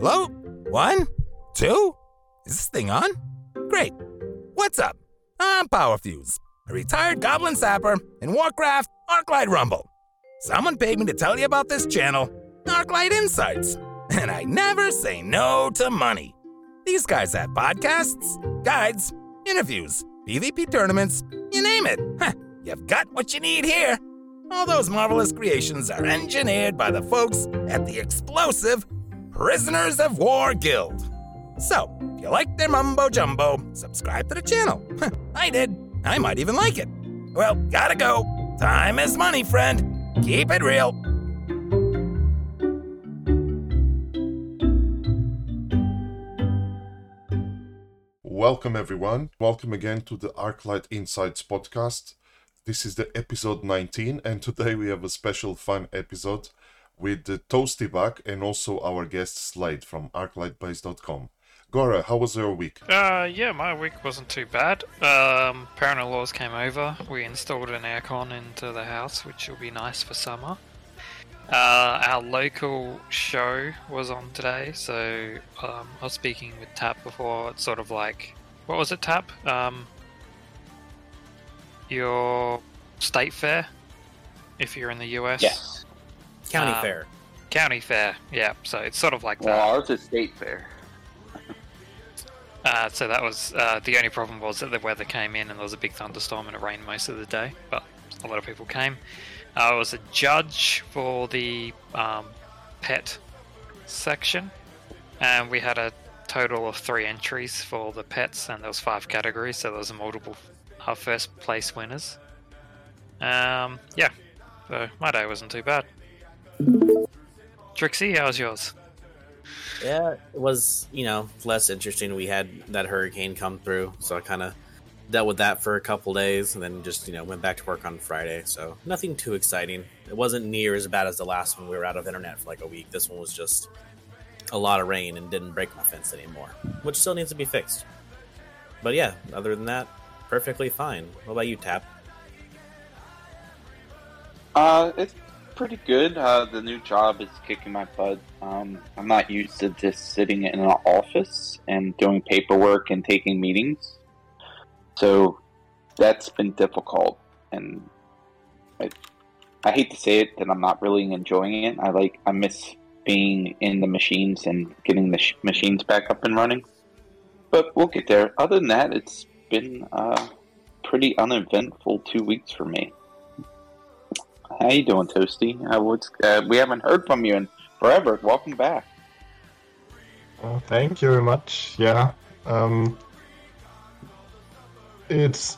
Hello? One? Two? Is this thing on? Great. What's up? I'm Powerfuse, a retired goblin sapper in Warcraft Arclight Rumble. Someone paid me to tell you about this channel, Arclight Insights, and I never say no to money. These guys have podcasts, guides, interviews, PvP tournaments, you name it. Huh, you've got what you need here. All those marvelous creations are engineered by the folks at the explosive Prisoners of War Guild. So, if you like their mumbo jumbo, subscribe to the channel. I did. I might even like it. Well, gotta go. Time is money, friend. Keep it real. Welcome, everyone. Welcome again to the Arclight Insights podcast. This is the episode 19, and today we have a special fun episode with the Toasty back and also our guest Slade from arclightbase.com. Gora, how was your week? Uh, yeah, my week wasn't too bad. Um, Parent Laws came over. We installed an aircon into the house, which will be nice for summer. Uh, our local show was on today, so um, I was speaking with Tap before. It's sort of like, what was it, Tap? Um, your state fair, if you're in the US. Yes. County Um, fair. County fair, yeah. So it's sort of like that. Well, ours is state fair. Uh, so that was uh, the only problem was that the weather came in and there was a big thunderstorm and it rained most of the day, but a lot of people came. I was a judge for the um, pet section, and we had a total of three entries for the pets, and there was five categories, so there was a multiple uh, first place winners. Um, yeah, so my day wasn't too bad. Trixie, how's yours? Yeah, it was, you know, less interesting. We had that hurricane come through, so I kind of dealt with that for a couple days and then just, you know, went back to work on Friday. So nothing too exciting. It wasn't near as bad as the last one. We were out of internet for like a week. This one was just a lot of rain and didn't break my fence anymore, which still needs to be fixed. But yeah, other than that, perfectly fine. What about you, Tap? Uh, it's pretty good. Uh, the new job is kicking my butt. Um, I'm not used to just sitting in an office and doing paperwork and taking meetings. So that's been difficult. And I, I hate to say it that I'm not really enjoying it. I like, I miss being in the machines and getting the sh- machines back up and running. But we'll get there. Other than that, it's been uh, pretty uneventful two weeks for me. How you doing, Toasty? Uh, what's, uh, we haven't heard from you in forever. Welcome back. Uh, thank you very much. Yeah. Um, it's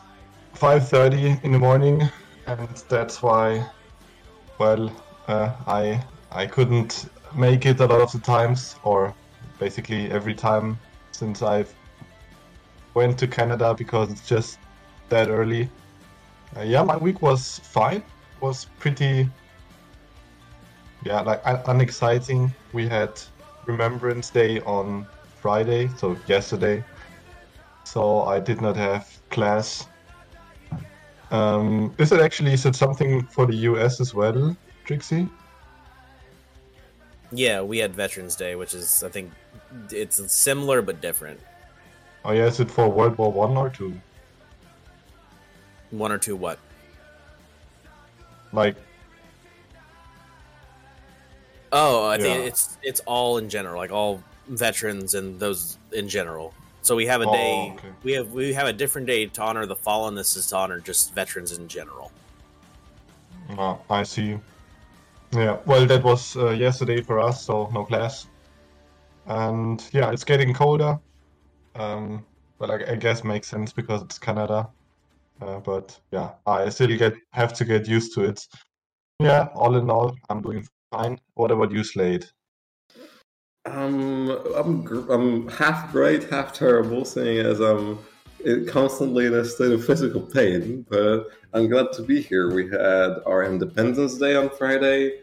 5:30 in the morning, and that's why, well, uh, I I couldn't make it a lot of the times, or basically every time since I've went to Canada because it's just that early. Uh, yeah, my week was fine. Was pretty, yeah, like un- unexciting. We had Remembrance Day on Friday, so yesterday. So I did not have class. Um, is it actually is it something for the US as well, Trixie? Yeah, we had Veterans Day, which is, I think, it's similar but different. Oh yeah, is it for World War One or two? One or two what? Like Oh, I think Yeah. it's it's all in general, like all veterans and those in general. So we have a Oh, day. okay. We have we have a different day to honor the fallen. This is to honor just veterans in general. Oh, I see. Yeah, well, that was uh, yesterday for us, so no class. And yeah, it's getting colder. Um, but I, I guess makes sense because it's Canada. Uh, but yeah, I still get have to get used to it. Yeah, all in all, I'm doing fine. What about you, Slade? Um, I'm I'm half great, half terrible, seeing as I'm constantly in a state of physical pain. But I'm glad to be here. We had our Independence Day on Friday,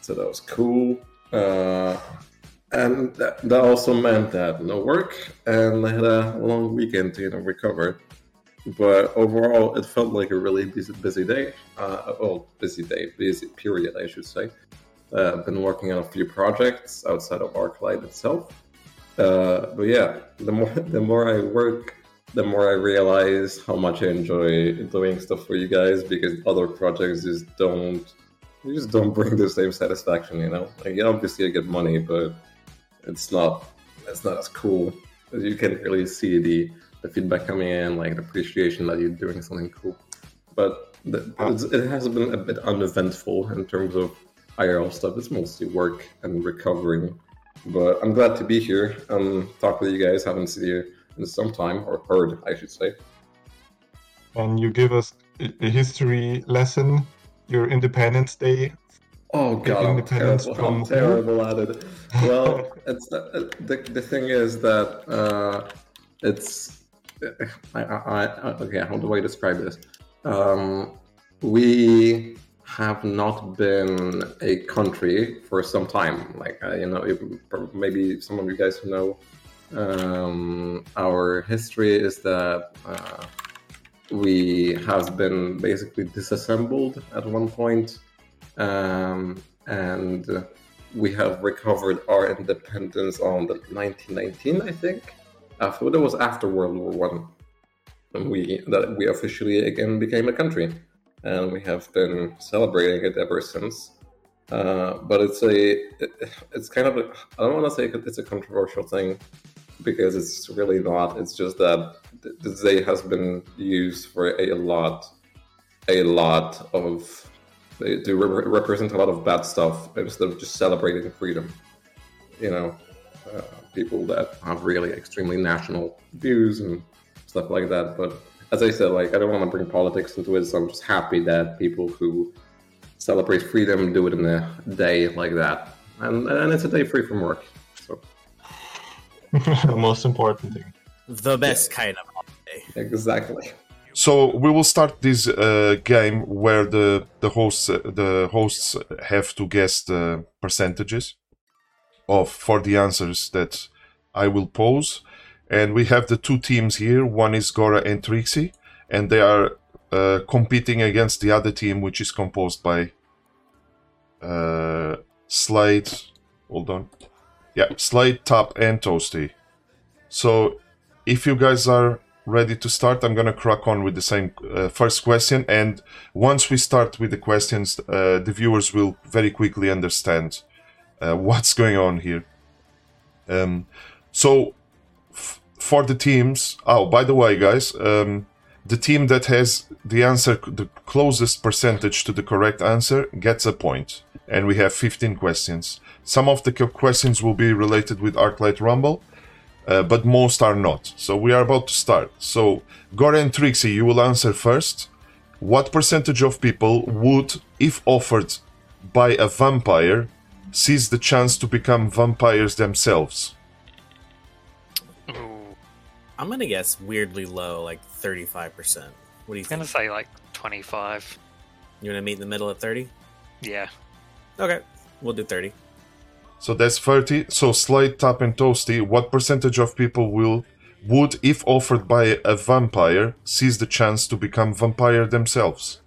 so that was cool. Uh, and that, that also meant that no work, and I had a long weekend to you know recover. But overall, it felt like a really busy, busy day. Uh, well, busy day, busy period, I should say. Uh, I've been working on a few projects outside of ArcLight itself. Uh, but yeah, the more the more I work, the more I realize how much I enjoy doing stuff for you guys because other projects just don't you just don't bring the same satisfaction, you know. Like obviously I get money, but it's not it's not as cool. You can't really see the the feedback coming in, like the appreciation that you're doing something cool. But the, it has been a bit uneventful in terms of IRL stuff. It's mostly work and recovering. But I'm glad to be here and talk with you guys. Haven't seen you in some time, or heard, I should say. And you give us a history lesson, your Independence Day. Oh god, I'm terrible, I'm terrible at it. Well, it's uh, the, the thing is that uh, it's I, I, I, okay. How do I describe this? Um, we have not been a country for some time. Like uh, you know, if, maybe some of you guys know um, our history is that uh, we have been basically disassembled at one point, um, and we have recovered our independence on the 1919, I think. After that was after World War One, and we that we officially again became a country, and we have been celebrating it ever since. Uh, but it's a it, it's kind of I don't want to say it's a controversial thing because it's really not. It's just that the day has been used for a lot, a lot of they do re- represent a lot of bad stuff instead of just celebrating freedom. You know, uh, people that have really extremely national views and stuff like that. But as I said, like I don't want to bring politics into it, so I'm just happy that people who celebrate freedom do it in a day like that, and and it's a day free from work. So the most important thing. The best yeah. kind of holiday. Exactly. So we will start this uh, game where the the hosts uh, the hosts have to guess the percentages of for the answers that I will pose, and we have the two teams here. One is Gora and Trixie, and they are uh, competing against the other team, which is composed by uh. Hold on. Yeah, Slade, Tap, and Toasty. So, if you guys are ready to start, I'm gonna crack on with the same uh, first question. And once we start with the questions, uh, the viewers will very quickly understand uh, what's going on here. Um, so, f- for the teams, oh, by the way, guys, um, the team that has the answer, the closest percentage to the correct answer, gets a point. And we have 15 questions. Some of the questions will be related with ArcLight Rumble, uh, but most are not. So we are about to start. So, Goran Trixie, you will answer first. What percentage of people would, if offered by a vampire, seize the chance to become vampires themselves? I'm gonna guess weirdly low, like 35%. What do you I'm gonna say like 25. You wanna meet in the middle at 30? Yeah. Okay, we'll do 30. So that's 30. So Slade, Tap, and Toasty, what percentage of people will would, if offered by a vampire, seize the chance to become vampire themselves?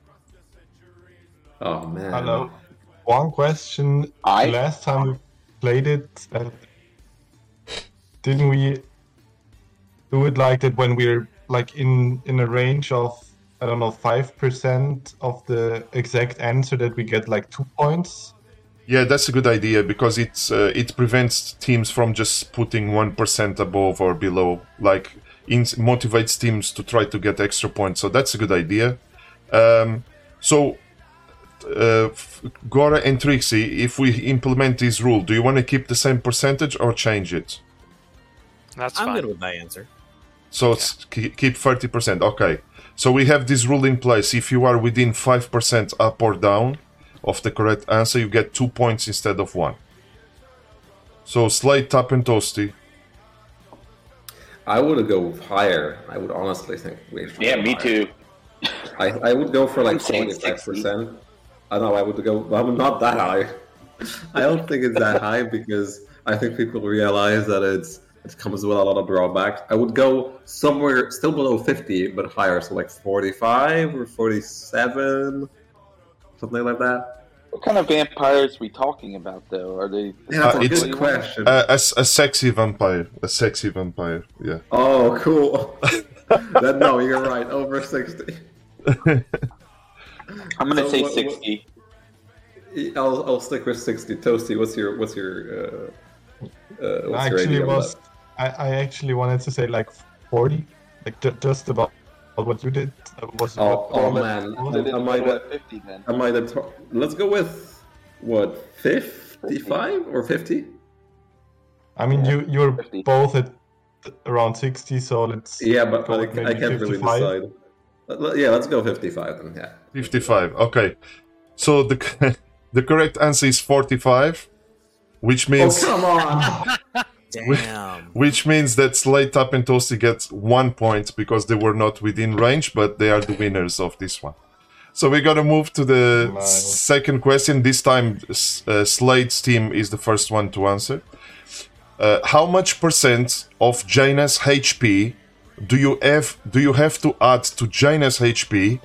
Oh man. Hello. One question. I last time we played it, uh, didn't we do it like that when we're like in in a range of I don't know five percent of the exact answer that we get like two points? Yeah, that's a good idea because it's uh, it prevents teams from just putting one percent above or below. Like, in- motivates teams to try to get extra points. So that's a good idea. Um, so, uh, Gora and Trixie, if we implement this rule, do you want to keep the same percentage or change it? That's I'm good with my answer. So yeah. keep 30%. Okay. So we have this rule in place. If you are within 5% up or down of the correct answer, you get two points instead of one. So Slade tap and toasty. I would go higher. I would honestly think we. Yeah, me higher. too. I, I would go for like 45%. I know I would go. I'm not that high. I don't think it's that high because I think people realize that it's it comes with a lot of drawbacks. I would go somewhere still below fifty, but higher, so like forty five or forty seven, something like that. What kind of vampires we talking about, though? Are they? Yeah, that's Uh, a it's- good question. Uh, a, s- a sexy vampire. A sexy vampire. Yeah. oh, cool. that, no, you're right. Over 60. I'm gonna So say what- what- sixty. I'll, I'll stick with 60. Toasty, what's your what's your uh, uh, what's your actually idea on was? I, I actually wanted to say like 40 like ju- just about what you did uh, was Oh, oh what- man, what- Did it I might have, at fifty then? I might have. to- Let's go with what 55 or 50? I mean you you're 50. both at around 60 so let's Yeah, but, go but I, I can't really 55. decide. Let- let- Yeah, let's go 55 then. Yeah. 55. Okay. So the the correct answer is 45, which means oh come on! Damn. which means that Slade Tap and Toasty gets one point because they were not within range, but they are the winners of this one. So we gotta move to the Nice. second question. This time, S- uh, Slade's team is the first one to answer. Uh, how much percent of Jaina's HP do you have? Do you have to add to Jaina's HP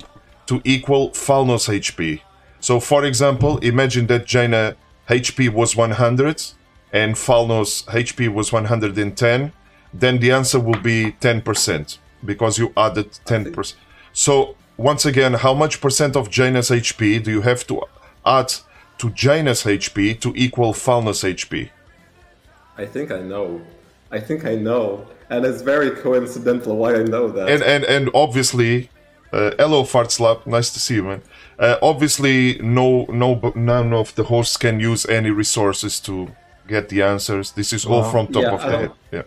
to equal Falno's HP? So, for example, imagine that Jaina HP was 100 and Falno's HP was 110. Then the answer will be 10% because you added 10%. So, once again, how much percent of Jaina's HP do you have to add to Jaina's HP to equal Falno's HP? I think I know. I think I know, and it's very coincidental why I know that. and and and obviously uh, hello fartslap nice to see you man uh, obviously no no none of the hosts can use any resources to get the answers this is all Wow. from top Yeah, of I the head yeah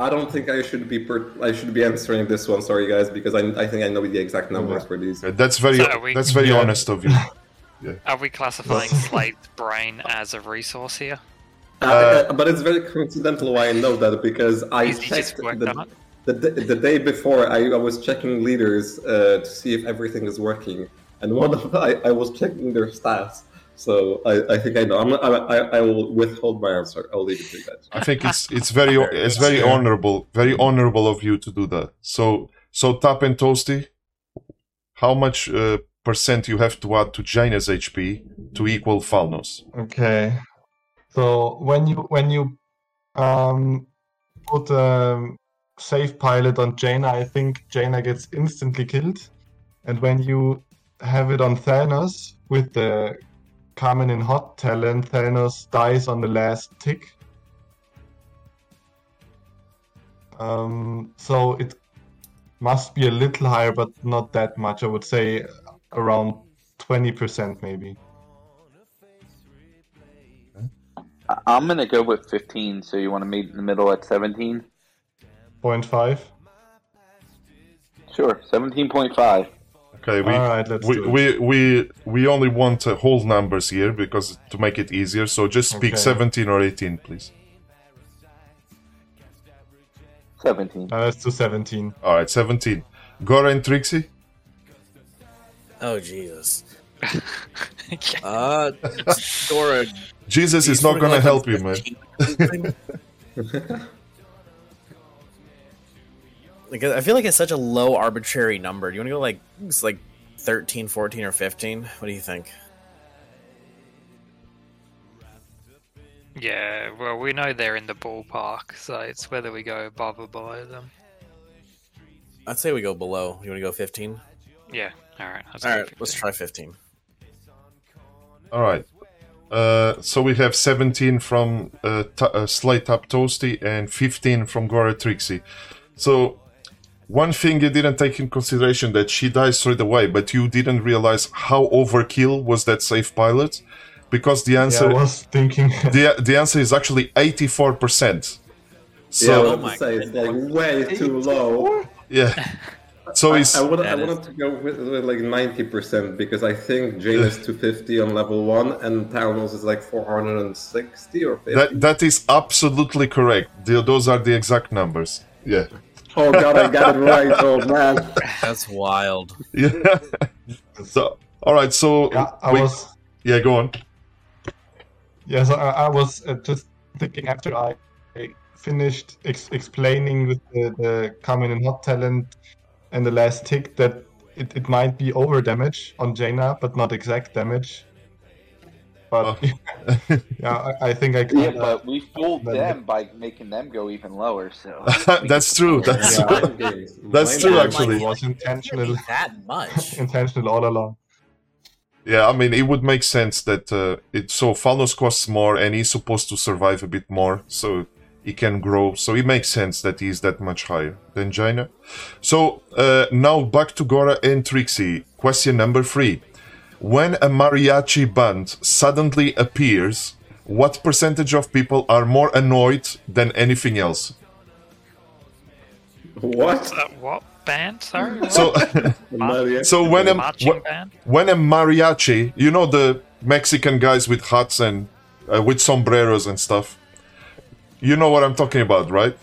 I don't think I should be per- I should be answering this one. Sorry, guys, because I, I think I know the exact numbers for these. Uh, that's very So we- that's very Yeah. honest of you Are we classifying Slade's brain as a resource here? Uh, but it's very coincidental why I know that because I checked the, the, the day before I, I was checking leaders uh, to see if everything is working, and one of I, I was checking their stats. So I, I think I know. I'm, I, I, I will withhold my answer. I'll leave it to you guys. i think it's it's very it's very Yeah. honorable very honorable of you to do that so so tap and toasty how much uh, percent you have to add to jaina's hp to equal falnos Okay. So when you when you um put a safe pilot on Jaina, I think Jaina gets instantly killed. And when you have it on Thanos with the Carmen in Hot talent, Thanos dies on the last tick. Um, so it must be a little higher, but not that much. I would say around 20% maybe. I- I'm gonna go with fifteen. So you want to meet in the middle at seventeen? 0.5. Sure, seventeen point five. okay we All right, let's we, do it. we we we only want uh, whole numbers here because to make it easier so just speak Okay. 17 or 18 please Seventeen. Uh, let's do 17. all right 17 gora and trixie Oh Jesus. Yeah. Uh, Dora. jesus is not gonna help you man man. like I feel like it's such a low arbitrary number. Do you want to go like it's like 13, 14, or 15? What do you think? Yeah, well, we know they're in the ballpark, so it's whether we go above or below them. I'd say we go below. You want to go 15? Yeah, alright. let's All go right, let's try 15. All right uh, so we have 17 from uh, t- uh, Slade Tap Toasty and 15 from Gora Trixie. So one thing you didn't take in consideration that she dies straight away, but you didn't realize how overkill was that safe pilot, because the Yeah, answer I was thinking. the the answer is actually 84 percent. yeah, I So was Oh about my to say it's like way too low. yeah, so I, I, would, I wanted to go with, with like 90% because I think Jaina is 250 on level 1 and Thanos is like 460 or 50. that that is absolutely correct. The, those are the exact numbers. Yeah. Oh god, I got it right. Oh man. That's wild. Yeah. so all right. So yeah, I wait, was. yeah, go on. Yeah, so I, I was uh, just thinking after I I finished ex- explaining with the, the common and hot talent and the last tick that it, it might be over damage on Jaina, but not exact damage. But Oh. yeah, I, I think I Yeah, but we fooled Then- them by making them go even lower. So That's true. That's Yeah. true. That's true, actually. it was intentional, that much. intentional all along. Yeah, I mean, it would make sense that uh, it so Falnos costs more and he's supposed to survive a bit more, so he can grow. So it makes sense that he's that much higher than Jaina. So uh, now back to Gora and Trixie. Question number three: When a mariachi band suddenly appears, what percentage of people are more annoyed than anything else? What? Uh, what band? Sorry. What? So, so when a marching wh- when a mariachi, you know the Mexican guys with hats and uh, with sombreros and stuff. You know what I'm talking about, right?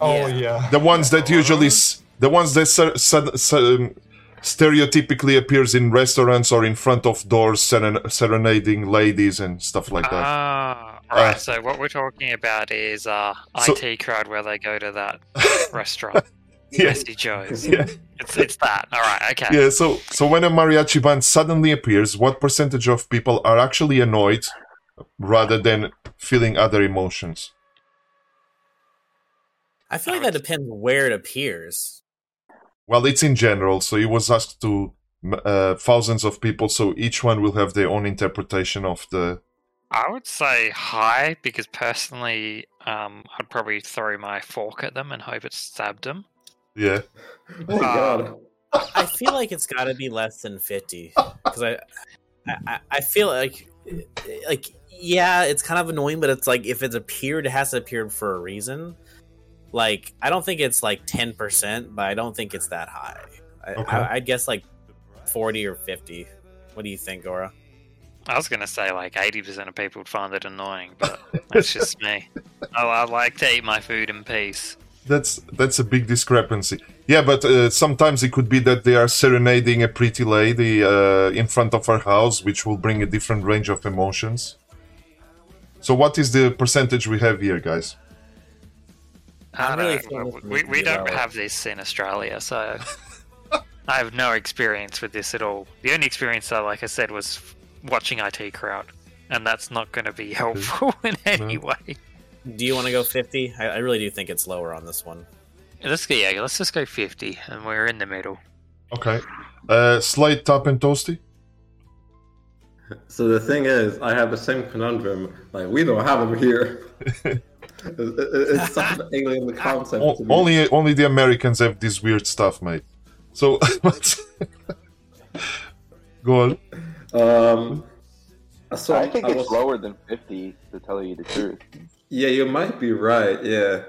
Oh Yeah. yeah. The ones that usually, s- the ones that ser- ser- ser- um, stereotypically appears in restaurants or in front of doors, seren- serenading ladies and stuff like that. Ah, right. Uh, so what we're talking about is uh, So- IT crowd where they go to that restaurant, yeah, Messy Joe's. yeah, It's it's that. All right. Okay. yeah. So, so when a mariachi band suddenly appears, what percentage of people are actually annoyed rather than feeling other emotions? I feel like that depends where it appears. Well, it's in general, so it was asked to uh, thousands of people, so each one will have their own interpretation of the. I would say high because personally, um, I'd probably throw my fork at them and hope it stabbed them. Yeah, Oh god. I feel like it's got to be less than fifty because I, I, I feel like, like yeah, it's kind of annoying, but it's like if it's appeared, it has to appear for a reason. Like I don't think it's like ten percent, but I don't think it's that high. I, Okay. I, I'd guess like forty or fifty. What do you think, Gora? I was gonna say like eighty percent of people would find it annoying, but that's just me. Oh, I like to eat my food in peace. that's that's a big discrepancy. Yeah, but uh, sometimes it could be that they are serenading a pretty lady uh, in front of her house, which will bring a different range of emotions. So, what is the percentage we have here, guys? I don't know. We, we don't have this in Australia, so I have no experience with this at all. The only experience, I, like I said, was watching IT Crowd, and that's not going to be helpful in any way. Do you want to go fifty? I, I really do think it's lower on this one. Let's go. Yeah, let's just go fifty, and we're in the middle. Okay. Uh, Slade, Tap, and Toasty? So the thing is, I have the same conundrum. Like we don't have them here. It- it- it's such an alien concept. O- to me. only, only the Americans have this weird stuff, mate. So, go on. Um, so I think it's was- lower than 50, to tell you the truth. Yeah, you might be right. Yeah,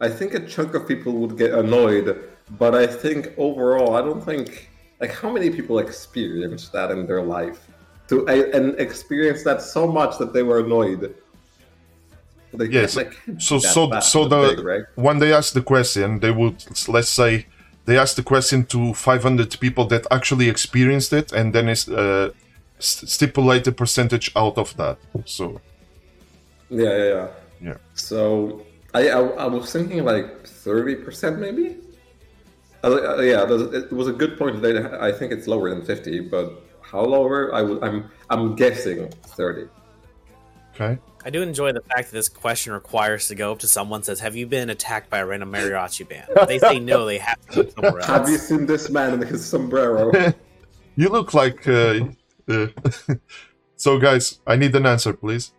I think a chunk of people would get annoyed, but I think overall, I don't think like how many people experience that in their life to and experience that so much that they were annoyed. They Yes, they So, so, so the big, right? when they ask the question, they would let's say they ask the question to 500 people that actually experienced it, and then is uh, st- stipulate a percentage out of that. So, Yeah, yeah, yeah. Yeah. So I, I, I was thinking like thirty percent maybe. Uh, yeah, it was a good point. I think it's lower than fifty, but how lower? I would, I'm I'm guessing thirty. okay. I do enjoy the fact that this question requires to go up to someone says, "Have you been attacked by a random mariachi band?" If they say no, they have to go somewhere else. Have you seen this man in his sombrero? You look like. Uh, uh, so, guys, I need an answer, please.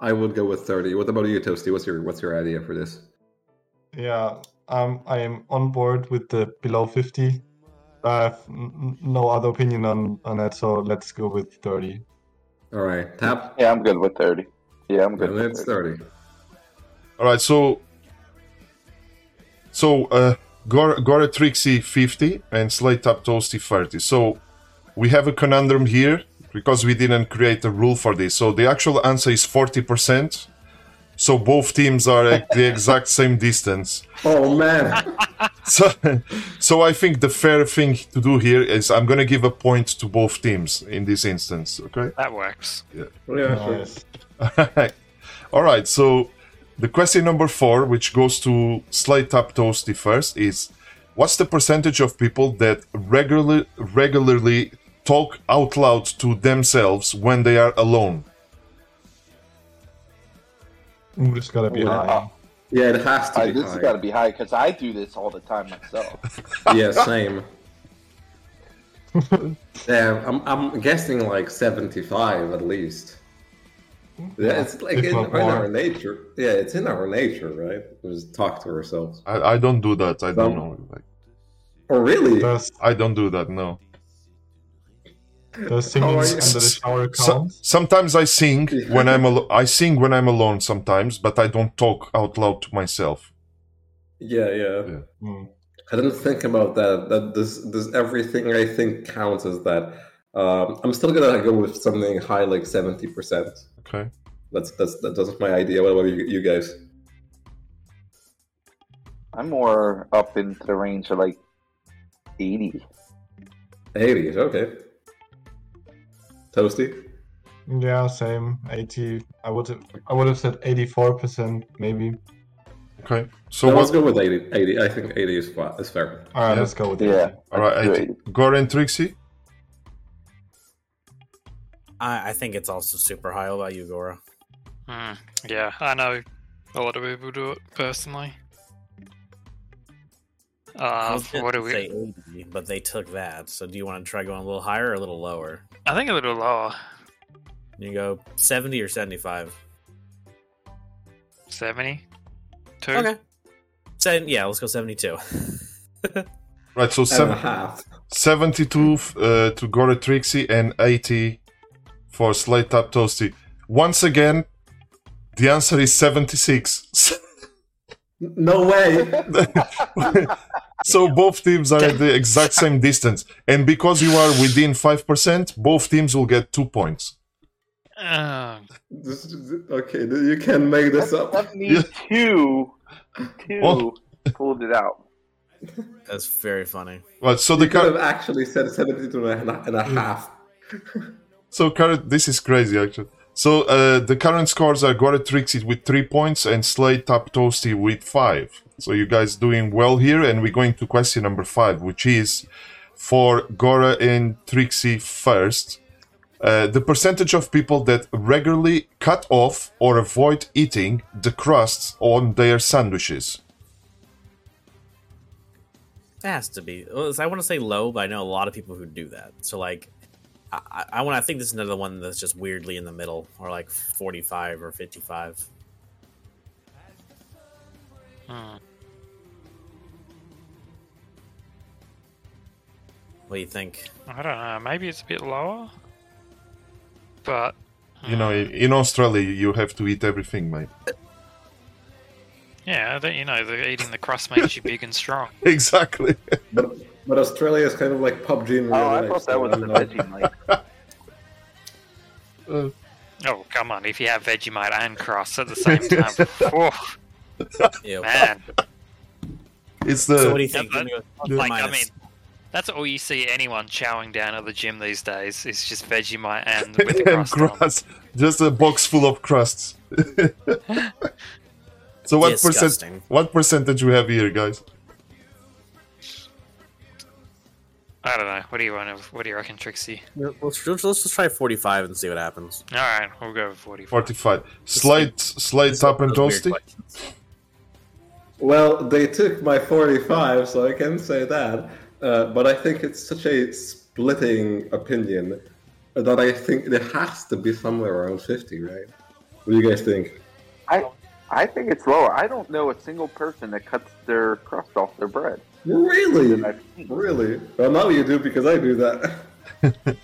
I would go with thirty. What about you, Toasty? What's your what's your idea for this? Yeah, um, I am on board with the below 50. I have n- n- no other opinion on, on that, so let's go with 30. All right, tap. Yeah, I'm good with 30. Yeah, I'm good And with 30. thirty. All right, so so uh, Gora, Gora Trixie 50 and Slade Tap Toasty 30. So we have a conundrum here because we didn't create a rule for this. So the actual answer is 40%. So both teams are at the exact same distance. Oh man! So, so I think the fair thing to do here is I'm gonna give a point to both teams in this instance. Okay. That works. yeah, sure. Nice. Alright. All right. So the question number four, which goes to Slade Tap Toasty first, is what's the percentage of people that regularly regularly talk out loud to themselves when they are alone? Ooh, this gotta be Ooh, high. Yeah, it has to I, be this has high. got to be high because I do this all the time myself. Yeah, same. Damn, I'm I'm guessing like 75 at least. Yeah, it's like if in, in our nature. Yeah, it's in our nature, right? We just talk to ourselves. I, I don't do that. I don't know. Like, Oh, really? Does, I don't do that. No. Does singing under the shower So, sometimes I sing when I'm al- I sing when I'm alone sometimes, but I don't talk out loud to myself. Yeah, yeah. Yeah. Hmm. I didn't think about that. That this this everything I think counts as that. Um, I'm still gonna go with something high, like seventy percent. Okay. That's that's that that's just my idea. What about you, you guys? I'm more up into the range of like 80. Eighties, okay. Toasty. Yeah, same. 80. I would have, I would have said 84% maybe. Okay. So So let's go with 80. 80. I think 80 is, fa- is fair. All right, Yeah. let's go with Yeah. 80. All right. Let's I think Trixie. I, I think it's also super high. What about you, Gora? Hmm, yeah, I know a lot of people do it personally. I Uh, was what do we? say 80, but they took that. So do you want to try going a little higher or a little lower? I think a little lower. You go 70 or 75. 70? Two? Okay. So, yeah, let's go 72. Right. So And a seven, half. 72 uh, to Gore Trixie and 80 for Slade Tap Toasty. Once again, the answer is 76. No way. so both teams are at the exact same distance. And because you are within 5%, both teams will get two points. Uh, This okay, you can make this up. That means two, two Oh. pulled it out. That's very funny. Right, so You the could have actually said 72 and a, and half. so current this is crazy actually. So uh, the current scores are Gore Trixie with three points and Slade Tap Toasty with five. So you guys doing well here, and we're going to question number five, which is for Gora and Trixie first. Uh, the percentage of people that regularly cut off or avoid eating the crusts on their sandwiches. It has to be. I want to say low, but I know a lot of people who do that. So, like, I, I, I want. I think this is another one that's just weirdly in the middle, or like 45 or 55. hmm. What do you think? I don't know. Maybe it's a bit lower. But. You know, in in Australia, you have to eat everything, mate. Yeah, don't you know, the, eating the crust makes you big and strong. Exactly. But, but Australia is kind of like PUBG in real Oh, I life, thought so that was I'm the not- Vegemite. Uh, Oh, come on. If you have Vegemite and crust at the same time. oh, Ew. man. it's the So, what do you Yeah, think? but- Give me a- Like, I mean, that's all you see anyone chowing down at the gym these days is just Vegemite and with the and crust on. crust, just a box full of crusts. so what percent? What percentage we have here, guys? I don't know. What do you want? to- What do you reckon, Trixie? Let's, let's, let's just try 45 and see what happens. All right, we'll go with 45. Forty-five. Slade, Slade Tap and Those toasty. Well, they took my 45, so I can say that. Uh, but I think it's such a splitting opinion that I think it has to be somewhere around 50, right? What do you guys think? I I think it's lower. I don't know a single person that cuts their crust off their bread. Really? that I've seen. Really? Well, now you do because I do that.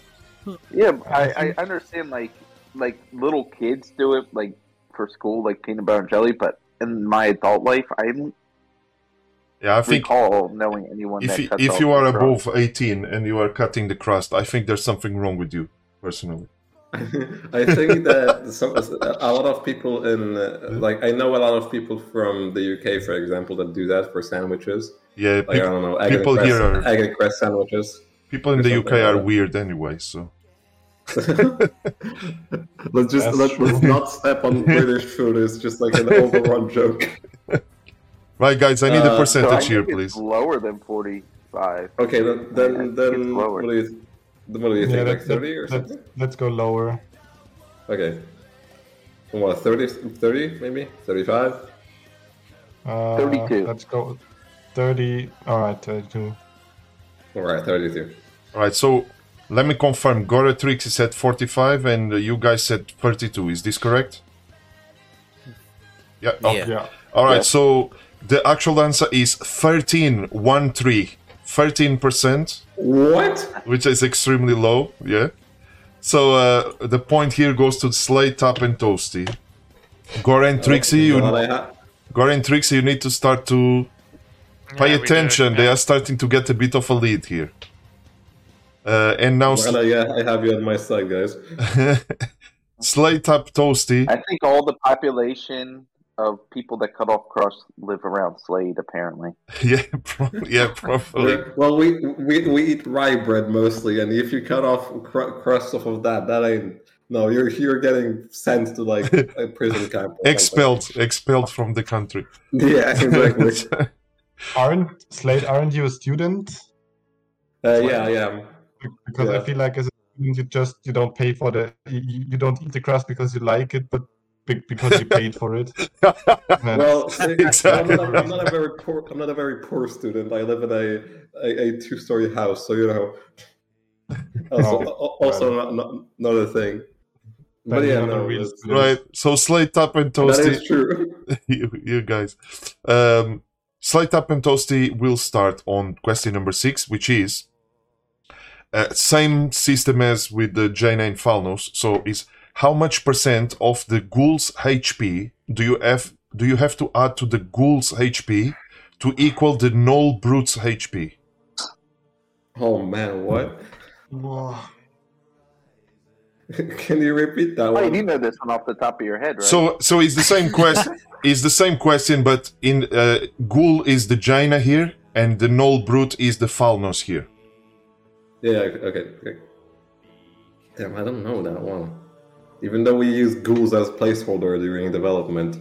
Yeah, I, I understand like like little kids do it like for school, like peanut butter and jelly. But in my adult life, I don't Yeah, I think recall knowing anyone if that you, cuts if you are their crust. above eighteen and you are cutting the crust, I think there's something wrong with you, personally. I think that some, a lot of people in, uh, like, I know a lot of people from the UK, for example, that do that for sandwiches. Yeah, Like, I peop- don't know, egg people and cress, here are- egg and cress sandwiches. people in the UK like are weird anyway. So let's just That's let, let's not step on British food. It's just like an overrun joke. right, guys, I need Uh, a so So I percentage here, think please. lower than forty-five. Okay, then then, think then lower. what do you, What do you Yeah, think? let, like 30 or let, something? let's, let's go lower. Okay. What, 30, 30 maybe? 35? Uh, 32. Let's go 30. Alright, 32. Alright, 32. All right, so let me confirm. Goretrix is at 45 and uh, you guys said 32. Is this correct? Yeah. okay. Yeah. Yeah. All right, Yeah. so the actual answer is 13, 1 3. 13%, What? which is extremely low. Yeah. So uh, the point here goes to Slade, Tap, and Toasty. Gore and Trixie, you, Well, I ha- Gore and Trixie, you need to start to pay Yeah, we do, attention. They are starting to get a bit of a lead here. Uh, and now well, I, yeah, I have you on my side, guys. Slade, Tap, Toasty. I think all the population of people that cut off crust live around Slade, apparently. Yeah, pro- yeah, probably. We're- well, we, we we eat rye bread mostly, and if you cut off cr- crust off of that, that ain't no. You're you're getting sent to like a prison camp. or something. Expelled, expelled from the country. Yeah, exactly. Aren't Slade? Aren't you a student? uh, yeah, I am. Because I feel like as a student, you just you don't pay for the you, you don't eat the crust because you like it, but be- because you paid for it. And Well, Exactly I'm, not, I'm not a very poor. I'm not a very poor student. I live in a a, a two story house, so you know. Also, Oh, also well. not, not not a thing. But Then yeah, you're not a no, real that's- student. right. So Slade Tap and that Toasty. is true. you, you guys. Um, Slade Tap and Toasty will start on question number six, which is uh, same system as with the Jaina Falnos. So is how much percent of the ghoul's HP do you have do you have to add to the ghoul's HP to equal the Gnoll Brute's HP? Oh man, what? Whoa. Can you repeat that Oh, you one? do know this one off the top of your head, right? So so it's the same question. it's the same question, but in uh, ghoul is the Jaina here, and the null brute is the Falnos here. Yeah, okay, okay. Damn, I don't know that one. Even though we use ghouls as placeholder during development,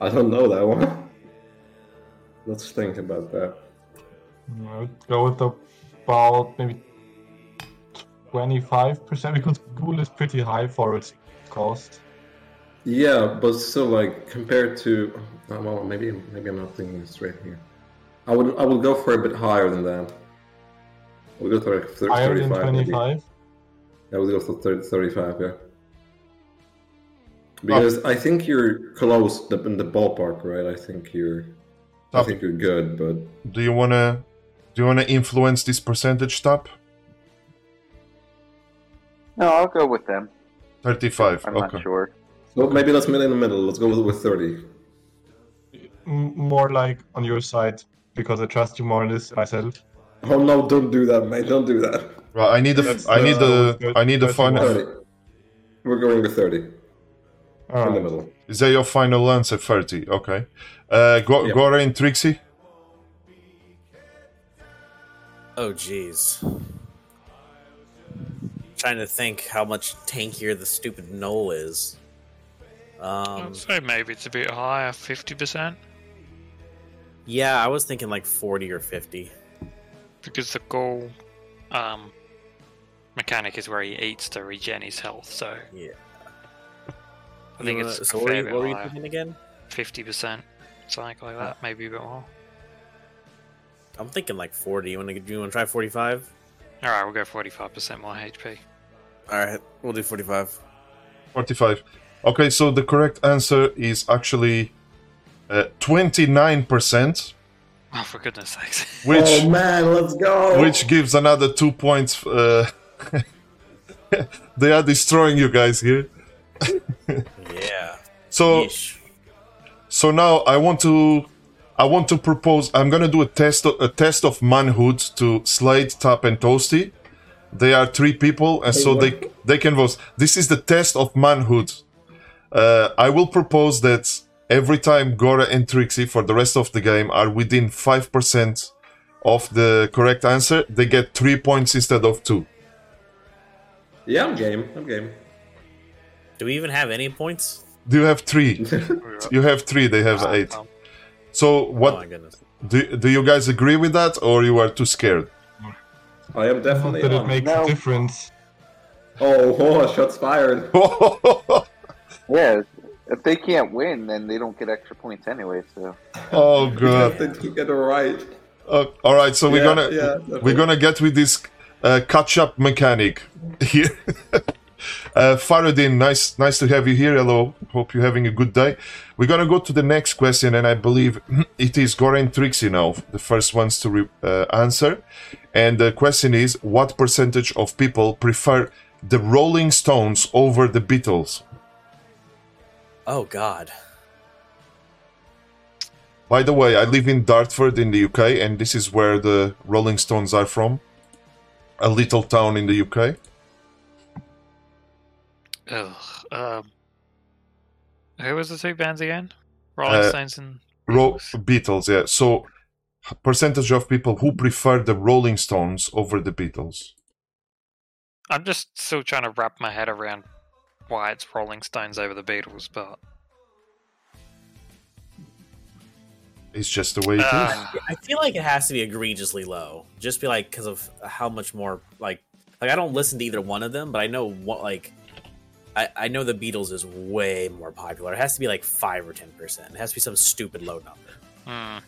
I don't know that one. Let's think about that. I would go with about maybe twenty-five percent because Ghoul is pretty high for its cost. Yeah, but still, like compared to, oh, well, maybe maybe I'm not thinking straight here. I would I would go for a bit higher than that. I would go for like thir- Higher than 35. maybe. twenty-five. I would go for 30, 35, yeah. Because I think you're close the- in the ballpark, right? I think you're, I think you're good, but Do you wanna do you wanna influence this percentage Tap? no, I'll go with them. Thirty-five. I'm okay. not sure. well, maybe let's meet in the middle. Let's go with, with 30. More like on your side because I trust you more in this myself. Oh no! Don't do that, mate! Don't do that. Right. I need the That's, I need the I need the that's final. We're going with 30 in the middle. Is that your final answer? Thirty. Okay. Uh, Go- Yeah. Gore and Trixie. Oh, jeez. Trying to think how much tankier the stupid gnoll is. Um, I'd say maybe it's a bit higher, fifty percent, yeah, I was thinking like 40 or 50. because the goal um, mechanic is where he eats to regen his health. So Yeah. I think You it's so. What were, fair you, what were you thinking again? fifty percent, something like that, maybe a bit more. I'm thinking like 40. You want to? Do you want to try 45? All right, we'll go forty-five percent more HP. All right, we'll do 45. Forty-five. Okay. So the correct answer is actually uh, twenty-nine percent, Oh, for goodness sakes! which oh man, let's go! which gives another two points. Uh, they are destroying you guys here. Yeah. So Yeesh. So now I want to I want to propose I'm gonna do a test of, a test of manhood to Slade, Tap, and Toasty. They are three people, and so they they can vote. This is the test of manhood. Uh, I will propose that every time Gora and Trixie for the rest of the game are within five percent of the correct answer, they get three points instead of two. Yeah, I'm game. I'm game. Do we even have any points? Do you have three? you have three. They have eight. So Oh what my goodness. do, do you guys agree with that, or you are too scared? I am definitely that it on. makes No. a difference. Oh, oh, shots fired. Yeah, if they can't win, then they don't get extra points anyway. So oh You god. have to get it right. Uh, all right, so we're Yeah, gonna yeah, we're gonna get with this uh, catch-up mechanic here. Uh, Faradin, nice nice to have you here. Hello, hope you're having a good day. We're gonna go to the next question, and I believe it is Goran Trixie now, the first ones to re- uh, answer. And the question is, what percentage of people prefer the Rolling Stones over the Beatles? Oh God. By the way, I live in Dartford in the UK, and this is where the Rolling Stones are from. A little town in the UK. Ugh. Um, who was the two bands again? Rolling Uh, Stones and Ro- Beatles. Beatles, yeah. So, percentage of people who prefer the Rolling Stones over the Beatles. I'm just still trying to wrap my head around why it's Rolling Stones over the Beatles, but It's just the way it is. uh, I feel like it has to be egregiously low. Just be like because of how much more like like I don't listen to either one of them, but I know what like I, I know the Beatles is way more popular. It has to be like five or ten percent. It has to be some stupid low number. hmm.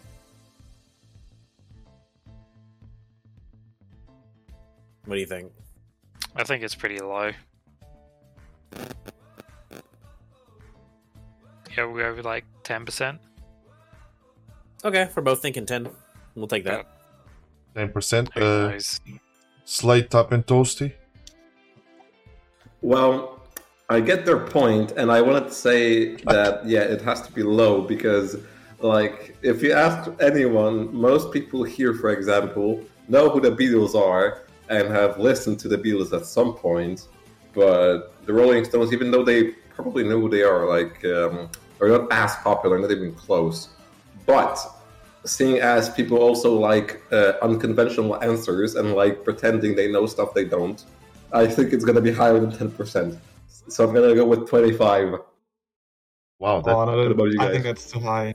What do you think? I think it's pretty low. Yeah, we'll go with like ten percent. Okay, we're both thinking ten. We'll take that. Ten percent. Who Uh, knows? Slade Tap and Toasty. Well, I get their point, and I wanted to say that yeah, it has to be low because, like, if you ask anyone, most people here, for example, know who the Beatles are and have listened to the Beatles at some point. But the Rolling Stones, even though they probably know who they are, like, um, are not as popular, not even close. But seeing as people also like uh, unconventional answers and like pretending they know stuff they don't, I think it's to be higher than 10%. So I'm going to go with 25. Wow, that, Oh, no, what about you I think that's too high.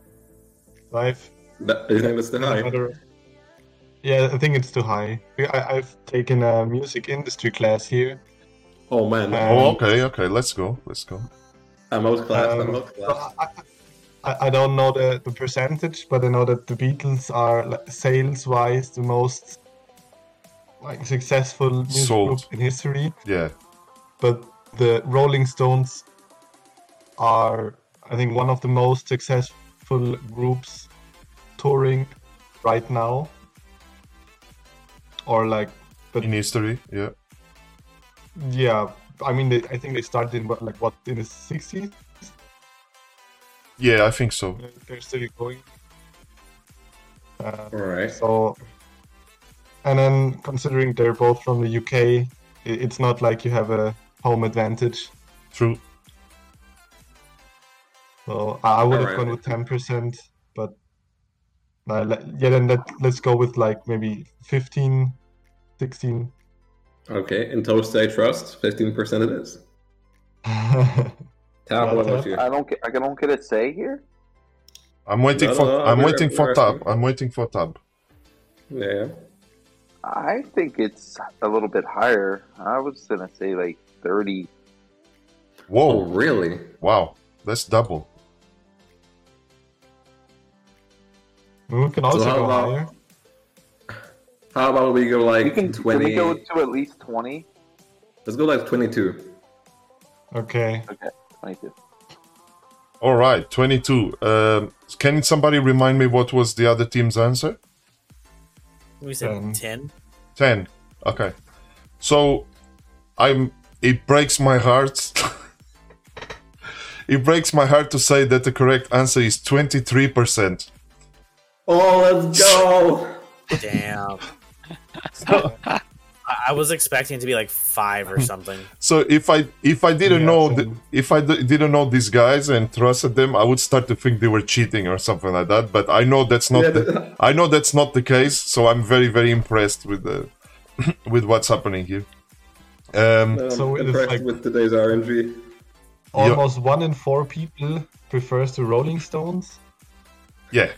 I've That, you think that's too high? another- Yeah, I think it's too high. I, I've taken a music industry class here. Oh man, Uh, oh, okay, okay. Let's go. Let's go. I'm out class. I'm Um, out class. I, I, I don't know the, the percentage, but I know that the Beatles are like, sales-wise the most like successful music Sold. group in history. Yeah. But the Rolling Stones are, I think, one of the most successful groups touring right now. Or like, but In history, yeah. yeah, I mean, they, I think they started in what, like what in the '60s. Yeah, I think so. They're still going. Uh, All right. So, and then considering they're both from the UK, i- it's not like you have a home advantage. True. So I I would have Alright. gone with ten percent, but uh, le- yeah, then let, let's go with like maybe 15, 16. Okay, in Toast I trust, 15% it is. Tap, what about you? I don't get I don't get a say here. I'm waiting No, for no, no, I'm we're- waiting for we're Tap. I'm waiting for Tap. Yeah. I think it's a little bit higher. I was gonna say like thirty. Oh, Whoa. really? Wow. That's double. we can also how go about- higher. How about we go like You can, 20? can we go to at least 20? Let's go like 22. Okay. Okay, 22. All right, 22. Um, can somebody remind me what was the other team's answer? We said Um, ten. 10. Okay. So I'm it breaks my heart. it breaks my heart to say that the correct answer is 23%. Oh, let's go! Damn. I, I was expecting it to be like five or something. So if I if I didn't Yeah, know th- if I d- didn't know these guys and trusted them, I would start to think they were cheating or something like that. But I know that's not Yeah, the, I know that's not the case. So I'm very very impressed with the with what's happening here. Um, I'm So it's impressed like- with today's RNG. Almost one in four people prefers the Rolling Stones. yeah,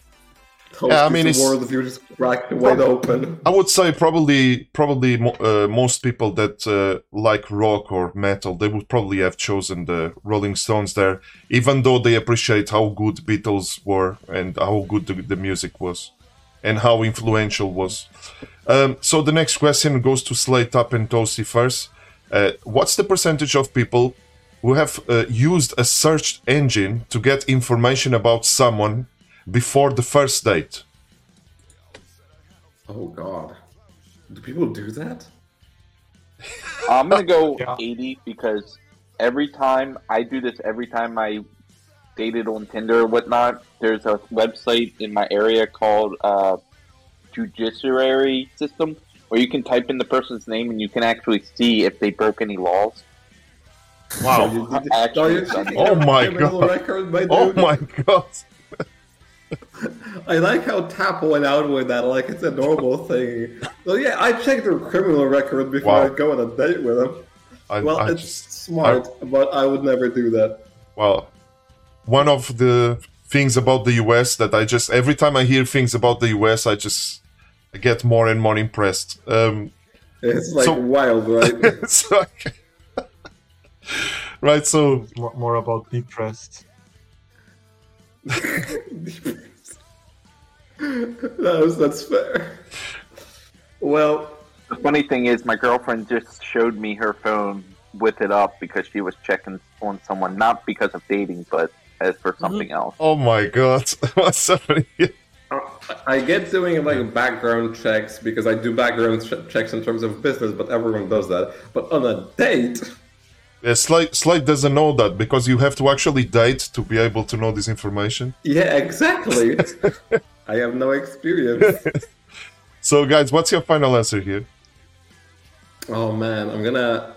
Yeah, I mean, the it's- world view just cracked wide open. I would say probably probably mo- uh, most people that uh, like rock or metal they would probably have chosen the Rolling Stones there, even though they appreciate how good Beatles were and how good the, the music was, and how influential was. Um, so the next question goes to Slade Tap and Toasty first. Uh, what's the percentage of people who have uh, used a search engine to get information about someone before the first date? Oh god. Do people do that? I'm gonna go Yeah. 80 because every time I do this, every time I dated on Tinder or whatnot, there's a website in my area called uh, Judiciary System where you can type in the person's name and you can actually see if they broke any laws. Wow. You- you- Actually, are you it's on checking Oh, oh my God. record by Oh my god! I like how Tap went out with that like it's a normal thing. Well, yeah, I checked their criminal record before Wow. I go on a date with them. I, Well, I it's just smart, but I would never do that. well, one of the things about the US that I just every time I hear things about the US, I just get more and more impressed. Um, It's like So- wild, right? so, right, so It's more about depressed. that's, that's fair. Well, The funny thing is, my girlfriend just showed me her phone with it up because she was checking on someone, not because of dating, but as for something else. oh my god, what's happening? Here? I get doing like background checks because I do background ch- checks in terms of business, but everyone does that. But on a date, Yeah, Slade, Slade doesn't know that because you have to actually date to be able to know this information. yeah, exactly. I have no experience. So, guys, what's your final answer here? Oh man, I'm gonna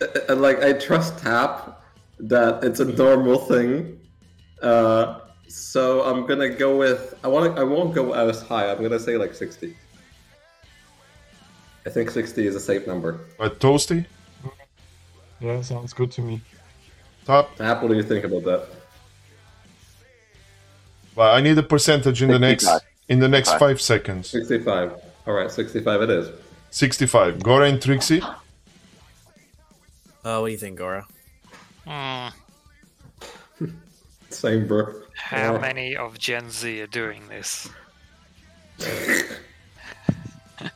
uh, uh, like I trust Tap that it's a normal thing. Uh, so I'm gonna go with I want I won't go as high. I'm gonna say like 60. I think 60 is a safe number. Uh, Toasty, Yeah, sounds good to me. top. Tap, what do you think about that? Well, I need a percentage in the next in the next five seconds. 65. All right, 65 it is. 65. Gora and Trixie. Uh, what do you think, Gora? Hmm, Same, bro. How Yeah. many of Gen Z are doing this? Oh,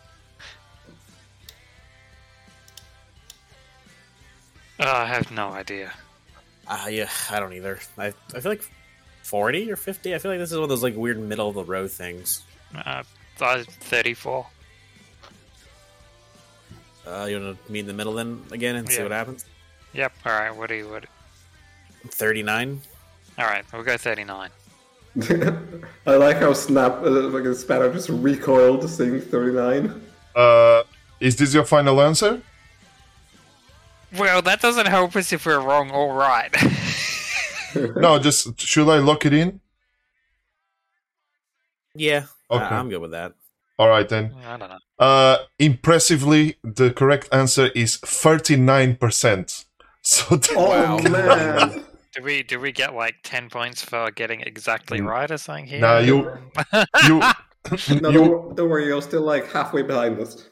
I have no idea. Uh, yeah, I don't either. I, I feel like 40 or 50. I feel like this is one of those like weird middle of the road things. Uh, 34. Uh, you want to meet in the middle then again and see what happens? Yep. All right. What do you? What? 39. All right. We'll go 39. I like how Snap, uh, like a spanner just recoiled seeing 39. Uh, is this your final answer? Well, that doesn't help us if we're wrong or right. No, just should I lock it in? Yeah, Okay. I- I'm good with that. All right then. I don't know. Uh, impressively, the correct answer is 39%. So Oh Wow. man! Do we do we get like 10 points for getting exactly Mm. right or something here? Nah, you- you No, you don't, don't worry, you're still like halfway behind us.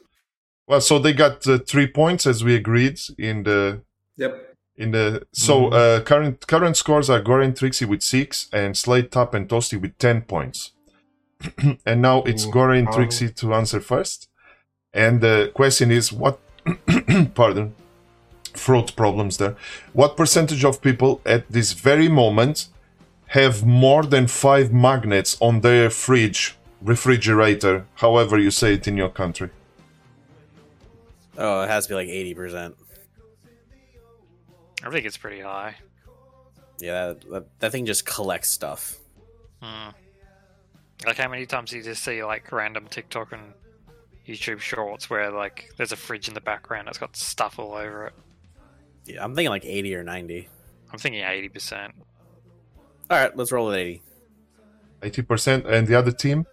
well, so they got uh, 3 points as we agreed in the Yep. in the so uh current current scores are Goran Trixie with 6 and Slade Tap and Toasty with 10 points. and now it's Ooh, Goran wow. Trixie to answer first. And the question is what pardon throat problems there. What percentage of people at this very moment have more than 5 magnets on their fridge, refrigerator, however you say it in your country? Oh, it has to be like 80%. I think it's pretty high. Yeah, that, that, that thing just collects stuff. Hmm. Like how many times do you just see like random TikTok and YouTube shorts where like there's a fridge in the background that's got stuff all over it? Yeah, I'm thinking like 80 or 90. I'm thinking 80%. All right, let's roll at 80. 80% and the other team?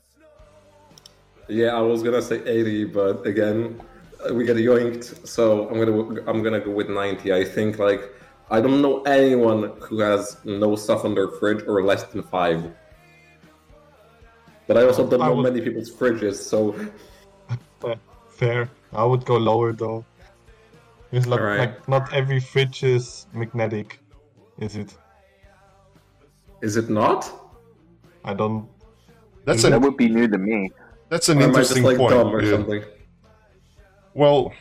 Yeah, I was gonna say 80, but again, uh, we get yoinked, so I'm gonna I'm gonna go with 90. I think like I don't know anyone who has no stuff on their fridge or less than five. But I also don't I know would- many people's fridges, so Fair. I would go lower though. It's like, Alright. like not every fridge is magnetic, is it? is it not? I don't. That's That would be new to me. that's an Or am I just interesting like point. dumb or yeah. something? Well,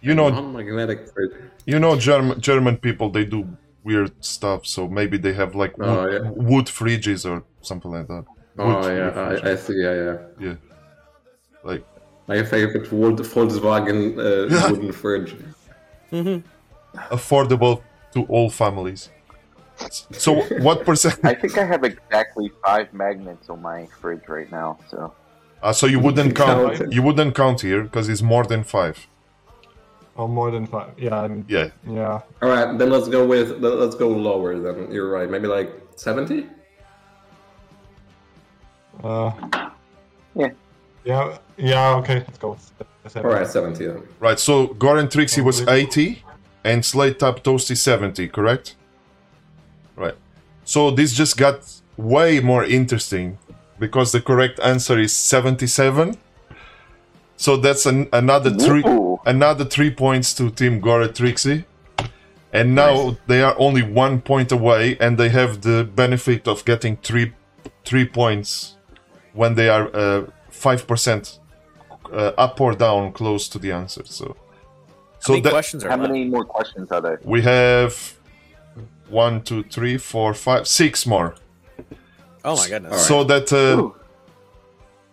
you know, Non-magnetic fridge. you know, German German people they do weird stuff. So maybe they have like oh, wood, Oh, yeah. wood fridges or something like that. Oh yeah. I, I see. Yeah, yeah. yeah. Like My favorite Vol- Volkswagen uh, Yeah. wooden fridge. affordable to all families. So what percent? I think I have exactly five magnets on my fridge right now. So Uh, so you wouldn't count. Count. You wouldn't count here because it's more than five. Oh, more than five. Yeah, and- Yeah. yeah. All right, then let's go with let- let's go lower. Then you're right. Maybe like seventy. Uh, Yeah. Yeah, yeah, okay, let's go. All right, seventy. Then. Right. So Goran Trixie was eighty, and Slade Tap Toasty seventy. Correct. Right. So this just got way more interesting because the correct answer is seventy-seven. So that's an, another three Ooh. another three points to Team Goran Trixie. And now they are only one point away, and they have the benefit of getting three three points when they are uh, five percent uh, up or down close to the answer. So, How so many that questions are how left? many more questions are there? we have one, two, three, four, five, six more. Oh my goodness. So that uh,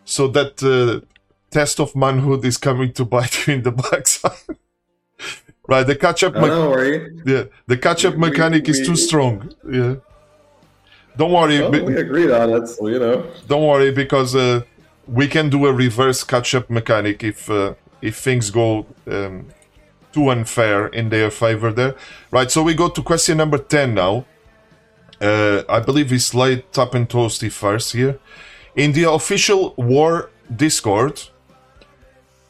so that uh, test of manhood is coming to bite you in the backside. right, the catch-up. Oh, me- don't worry. yeah, the catch-up We- we- mechanic is too we- strong. Yeah. Don't worry. Well, be- we agreed on it, so you know. don't worry because uh, we can do a reverse catch-up mechanic if uh, if things go um, too unfair in their favor there. Right, so we go to question number 10 now. Uh, I believe it's late Tap and Toasty first here. In the official war Discord,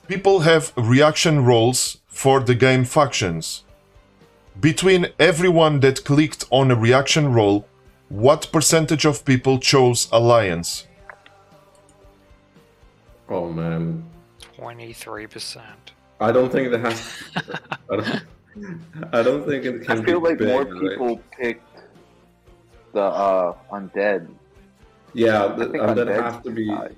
people have reaction roles for the game factions. Between everyone that clicked on a reaction role, what percentage of people chose Alliance? Oh man, Twenty-three percent. I don't think that has. I don't, I don't think it can be. I feel be like big, more right? people picked the uh, undead. Yeah, I th- think and that has to be. high.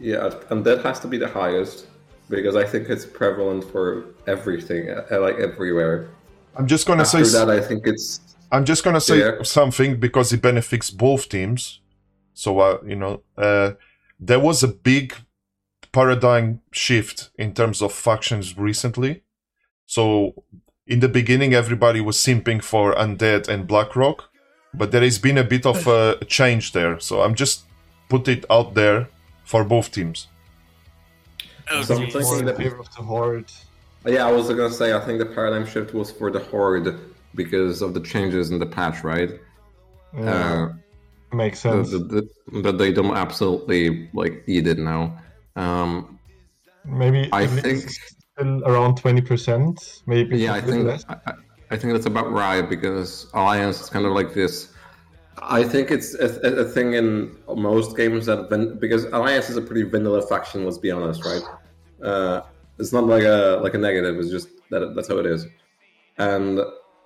Yeah, and that has to be the highest because I think it's prevalent for everything, uh, like everywhere. I'm just gonna After say that, I think it's I'm just gonna say Yeah. something because it benefits both teams. So uh, you know, uh, there was a big paradigm shift in terms of factions recently. So in the beginning, everybody was simping for Undead and BlackRock, but there has been a bit of a change there. So I'm just put it out there for both teams. something More in that. favor of the horde. Yeah, I was gonna say I think the paradigm shift was for the horde because of the changes in the patch, right? Yeah, Uh, makes sense. the, the, that they don't absolutely like eat it now. Um, Maybe I think- still around twenty percent. Maybe yeah, I think. I, I- think that's about right because Alliance is kind of like this. I think it's a, a, thing in most games that because Alliance is a pretty vanilla faction. Let's be honest, right? Uh, it's not like a like a negative. It's just that that's how it is. And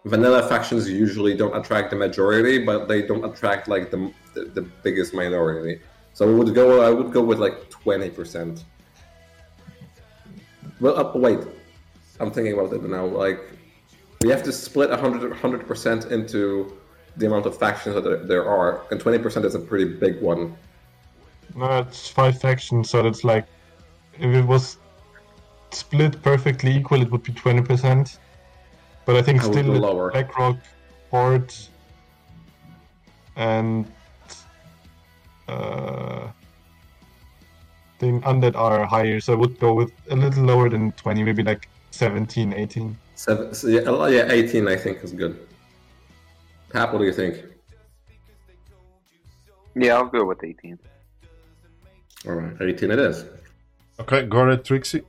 vanilla factions usually don't attract the majority, but they don't attract like the the, the biggest minority. So I would go. I would go with like twenty percent. Well, uh, wait. I'm thinking about it now. Like, we have to split 100 percent into the amount of factions that there, there are, and 20 percent is a pretty big one. No, it's five factions, so it's like if it was split perfectly equal, it would be twenty percent. But I think I still lower. BlackRock, Horde, and uh, I think Undead are higher, so I would go with a little lower than twenty, maybe like 17, 18. Seven, so yeah, uh, yeah, 18 I think is good. Tap, what do you think? Yeah, I'll go with 18. All right, 18 it is. Okay, go ahead, Trixie.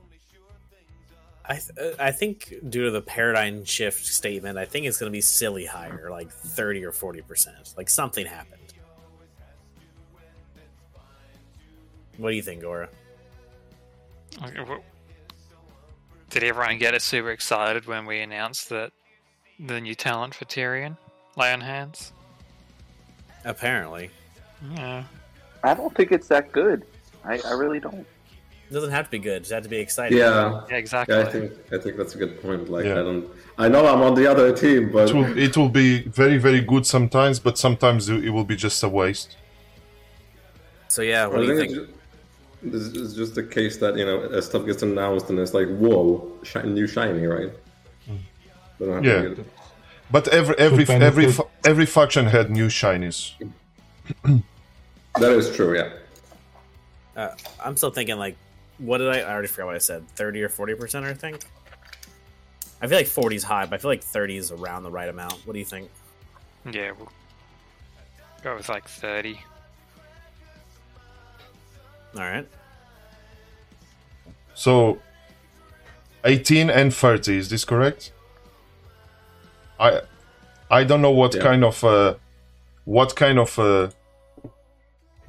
I th- I think due to the paradigm shift statement, I think it's going to be silly higher, like thirty or forty percent. Like something happened. What do you think, Gora? Did everyone get super excited when we announced that the new talent for Tirion, Lay on Hands? Apparently, Yeah. I don't think it's that good. I, I really don't. it doesn't have to be good. It just have to be exciting. Yeah, Yeah, exactly. yeah, I think I think that's a good point. Like Yeah. I don't, I know I'm on the other team, but It will, it will be very, very good sometimes, but sometimes it will be just a waste. So yeah, what I do you think think? it's ju- this is just the case that you know as stuff gets announced and it's like whoa, shi- new shiny, right? Doesn't have to Yeah. But every every every fa- every faction had new shinies. that is true. Yeah. Uh, I'm still thinking like, what did I? I already forgot what I said. Thirty or forty percent, I think. I feel like 40 is high, but I feel like 30 is around the right amount. What do you think? Yeah, we'll go with like 30. All right. So, 18 and 30, is this correct? I I don't know what Yeah. kind of uh, what kind of uh,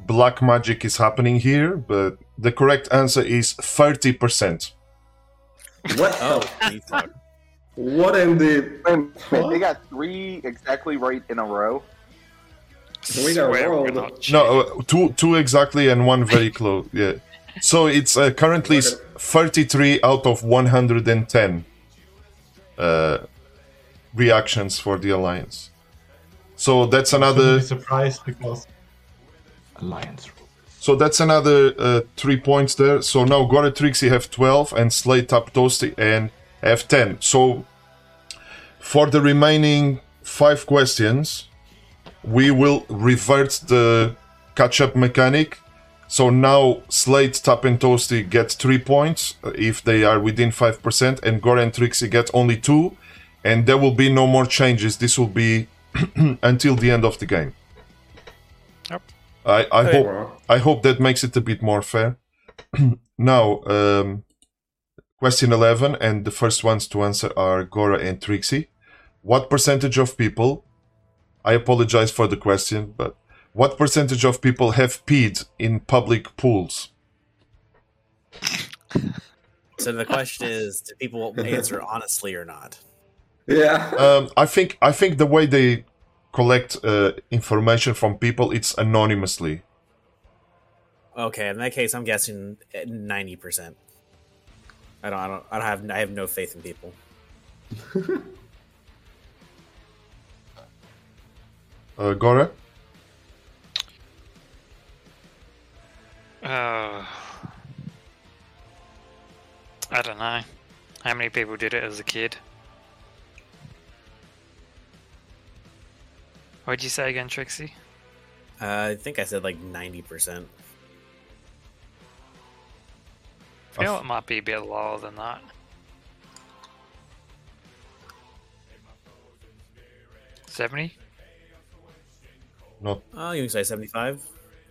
black magic is happening here, but the correct answer is 30%. What? Oh. What in the? Wait, they got three exactly right in a row. We got Swear we're not No, uh, two two exactly and one very close. Yeah. So it's uh, currently 33 out of 110 uh, reactions for the alliance. So that's another surprise because alliance. So that's another uh, three points there. So now Gora Trixie have 12 and Slade Tap Toasty and have 10. So for the remaining five questions, we will revert the catch up mechanic. So now Slade, Tap, and Toasty get three points uh, if they are within 5%, and Gora and Trixie get only two. And there will be no more changes. This will be until the end of the game. Yep. I, I Okay. hope I hope that makes it a bit more fair. now, um, question 11, and the first ones to answer are Gora and Trixie. What percentage of people, I apologize for the question, but what percentage of people have peed in public pools? So the question is, do people answer honestly or not? Yeah. Um, I think I think the way they collect uh, information from people, it's anonymously. Okay, in that case, I'm guessing ninety percent. I don't, I don't, I don't have, I have no faith in people. Uh, Gora? Uh, I don't know. How many people did it as a kid? What'd you say again, Trixie? Uh, I think I said like ninety percent. I feel it might be a bit lower than that. Seventy. Not Oh, you can say seventy-five.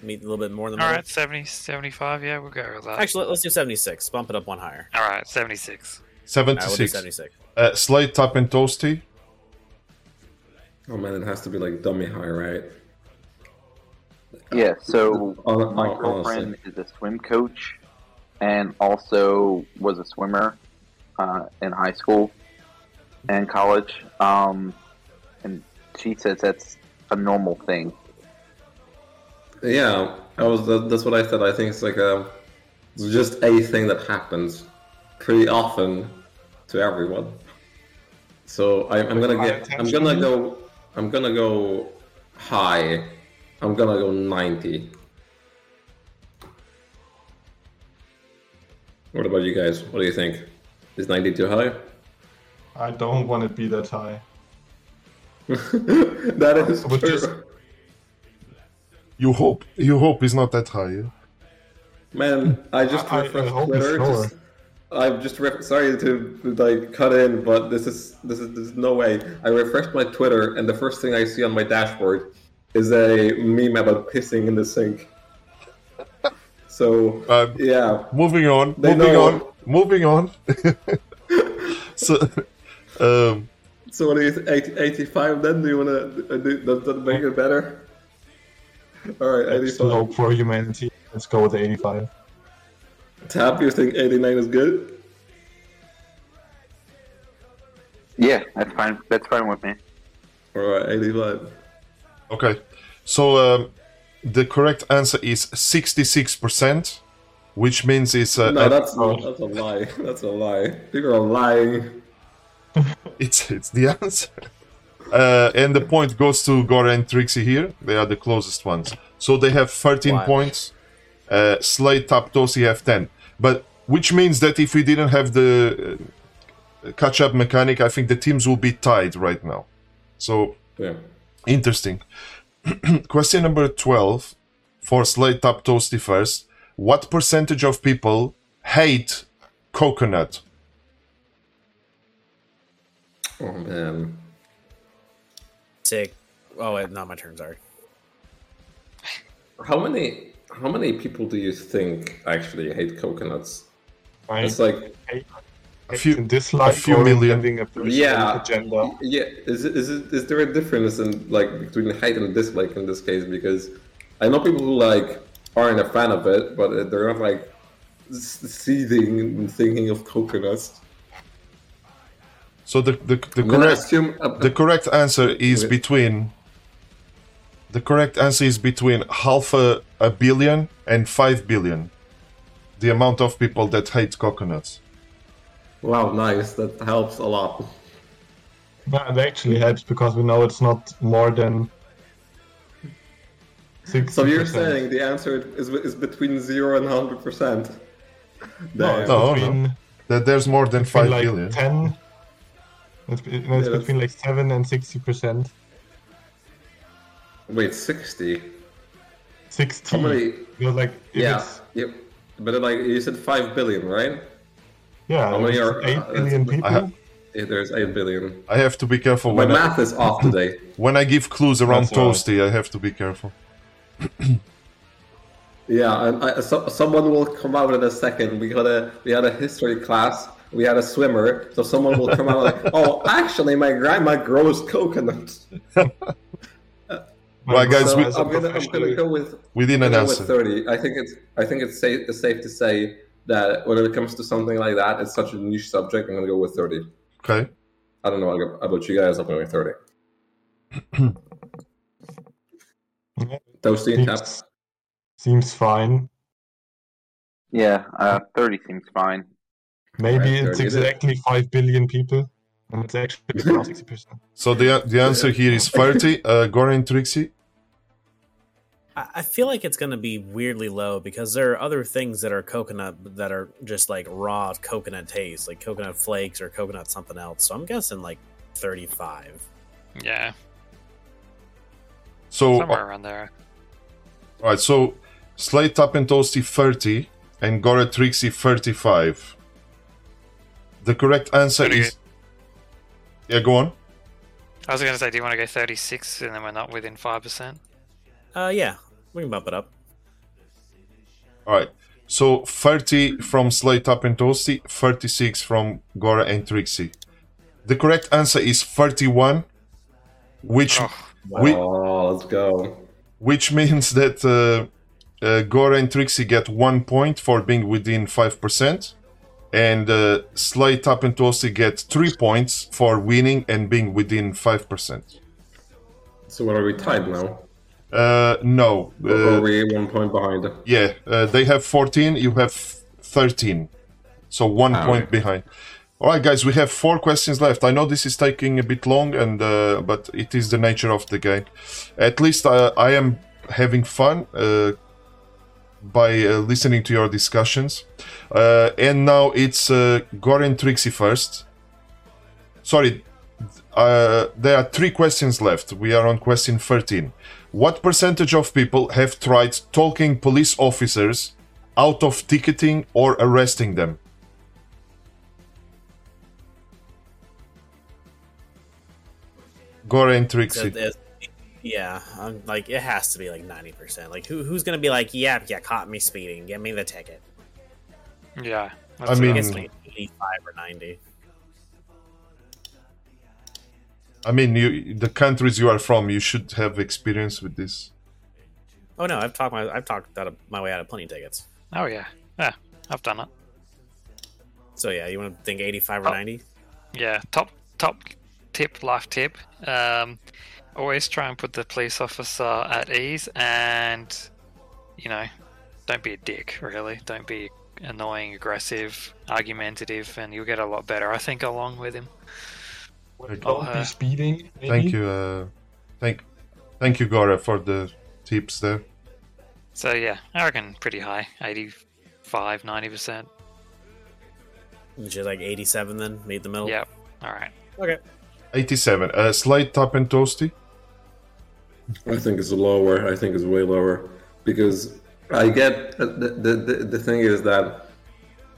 Meet a little bit more than All that. right, 70, 75, Yeah, we'll go with that. Actually, let's do seventy-six. Bump it up one higher. all right, seventy-six. All right, we'll 76. seventy-six. Uh, Slade, Tap, and Toasty? Oh man, it has to be like dummy high, right? Yeah, so Hon- my hon- girlfriend is a swim coach and also was a swimmer uh, in high school and college. Um, and she says that's a normal thing. Yeah, I was. That's what I said. I think it's like a, it's just a thing that happens pretty often to everyone. So I, I'm gonna get. I'm gonna go. I'm gonna go high. I'm gonna go ninety. What about you guys? What do you think? Is ninety too high? I don't want to be that high. that is But true. just- You hope you hope it's not that high. Yeah? Man, I just I- I refreshed hope it's Twitter. Just, I've just re- sorry to like cut in, but this is this is there's no way. I refreshed my Twitter, and the first thing I see on my dashboard is a meme about pissing in the sink. So Um, yeah, moving on. Moving know. on. Moving on. so, um, so what is 80, 85 then? Do you wanna uh, do, does that make it better? All right, That's the 85. hope for humanity. let's go with 85. Tap, you think 89 is good? Yeah, that's fine. That's fine with me. Alright, 85. Okay, so um, the correct answer is 66%, which means it's uh, No, a- that's, that's a lie. That's a lie. People are lying. it's it's the answer. Uh, and the point goes to Gora and Trixie here. They are the closest ones. So they have 13 Wow. points. Uh, Slade, Tap Toasty have 10. But which means that if we didn't have the uh, catch-up mechanic, I think the teams will be tied right now. So Yeah. Interesting. Question number 12 for Slade Tap Toasty first. What percentage of people hate coconut? Oh man. Um, Sick. Oh, wait, not my turn. Sorry. How many how many people do you think actually hate coconuts? I It's like hate, A few- dislike a few million. having a personal Yeah. agenda. yeah, is it, is it is there a difference in like between hate and dislike in this case? Because I know people who like aren't a fan of it, but they're not like seething and thinking of coconuts. So the the, the correct assume uh, the correct answer is Okay. between the correct answer is between half a, a billion and five billion. The amount of people that hate coconuts. wow, nice. That helps a lot. That actually helps because we know it's not more than. 60%. So you're saying the answer is is between zero and hundred percent? no, it's No, no. That there's more than between five like billion. 10. It's, it- no, it's Yeah, between like 7 and 60%. Wait, sixty? 60. How many? You're like, Yeah, it's, yep. But like you said, five billion, right? yeah, How many are- 8 uh, billion people. I have- Yeah, there's eight billion. I have to be careful My when I, math is off today. when I give clues around That's all right. Toasty. I have to be careful. Yeah, and I, so, someone will come out in a second. We had a we had a history class. We had a swimmer, so someone will come out like, "Oh, actually, my grandma grows coconuts." Right, guys, So we- as a I'm gonna I'm gonna go with We didn't I'm go with thirty. I think it's I think it's safe it's safe to say that when it comes to something like that, it's such a niche subject. I'm gonna go with thirty. Okay. I don't know about you guys. I'm going with thirty. Yeah, Toasty tap. seems, seems fine. Yeah, uh, 30 seems fine. Maybe Right, it's 30 it is. exactly 5 billion people. And it's actually around 60%. So the the answer here is 30. Uh, Goran Trixie. I I feel like it's going to be weirdly low because there are other things that are coconut that are just like raw coconut taste, like coconut flakes or coconut something else. So I'm guessing like 35. Yeah, So somewhere around there. Right, so Slade Tap and Toasty 30 and Gora Trixie 35. The correct answer Pretty is. Yeah, go on. I was going to say, do you want to go 36 and then we're not within 5%? Uh, yeah, we can bump it up. Alright, so 30 from Slade Tap and Toasty, 36 from Gora and Trixie. The correct answer is 31, which Oh, we, Oh, let's go. which means that uh, uh, Gora and Trixie get one point for being within 5%, and uh, Slade Tap and Toasty get three points for winning and being within 5%. So what are we tied now? Uh, no. Or are Uh, we one point behind? yeah, uh, they have 14, you have 13. So one Ah, point okay. behind. All right, guys, we have four questions left. I know this is taking a bit long, and uh, but it is the nature of the game. At least uh, I am having fun uh, by uh, listening to your discussions. Uh, and now it's uh, Goran Trixie first. Sorry, uh, there are three questions left. We are on question 13. What percentage of people have tried talking police officers out of ticketing or arresting them? Goran Trixie. Yeah, I'm like it has to be like 90%. Like who who's going to be like, "Yeah, yeah, caught me speeding. Give me the ticket." yeah. I mean- what It's was like 85 or 90. I mean, you, the countries you are from, you should have experience with this. Oh no, I've talked my I've talked out of my way out of plenty of tickets. Oh yeah, yeah, I've done it. So yeah, you want to think 85 or Oh. 90? Yeah, top top tip, life tip. Um, always try and put the police officer at ease, and you know, don't be a dick. Really, don't be annoying, aggressive, argumentative, and you'll get a lot better. I think along with him. Don't uh, be speeding. Maybe? Thank you, uh, thank, thank you, Gora, for the tips there. So yeah, I reckon pretty high, 85, 90 percent. Which is like 87 then, meet the middle. Yep. All right. Okay. 87. Uh, Slade Tap and toasty. I think it's lower. I think it's way lower because I get the the, the, the thing is that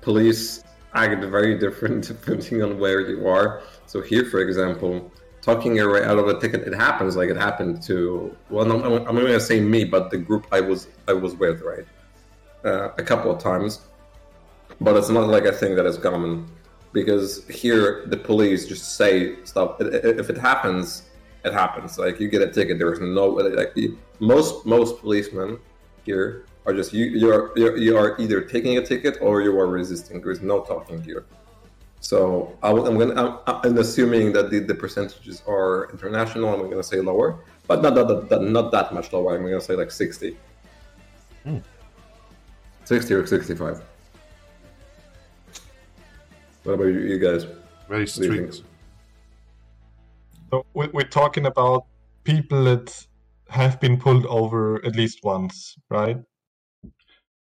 police act very different depending on where you are. So here, for example, talking your way out of a ticket, it happens. Like it happened to well, I'm, I'm not going to say me, but the group I was I was with, right, uh, a couple of times. But it's not like a thing that is common because here the police just say stuff. If it happens, it happens. Like you get a ticket, there is no like you- most most policemen here are just you you are you're, either taking a ticket or you are resisting. There is no talking here. So I, am gonna I'm, I'm assuming that the, the percentages are international. I'm gonna say lower, but not that, that, not that much lower. I'm gonna say like sixty. Hmm. 60 or 65. What about you, you guys? Very What do you think? strict. So we- we're talking about people that have been pulled over at least once, right?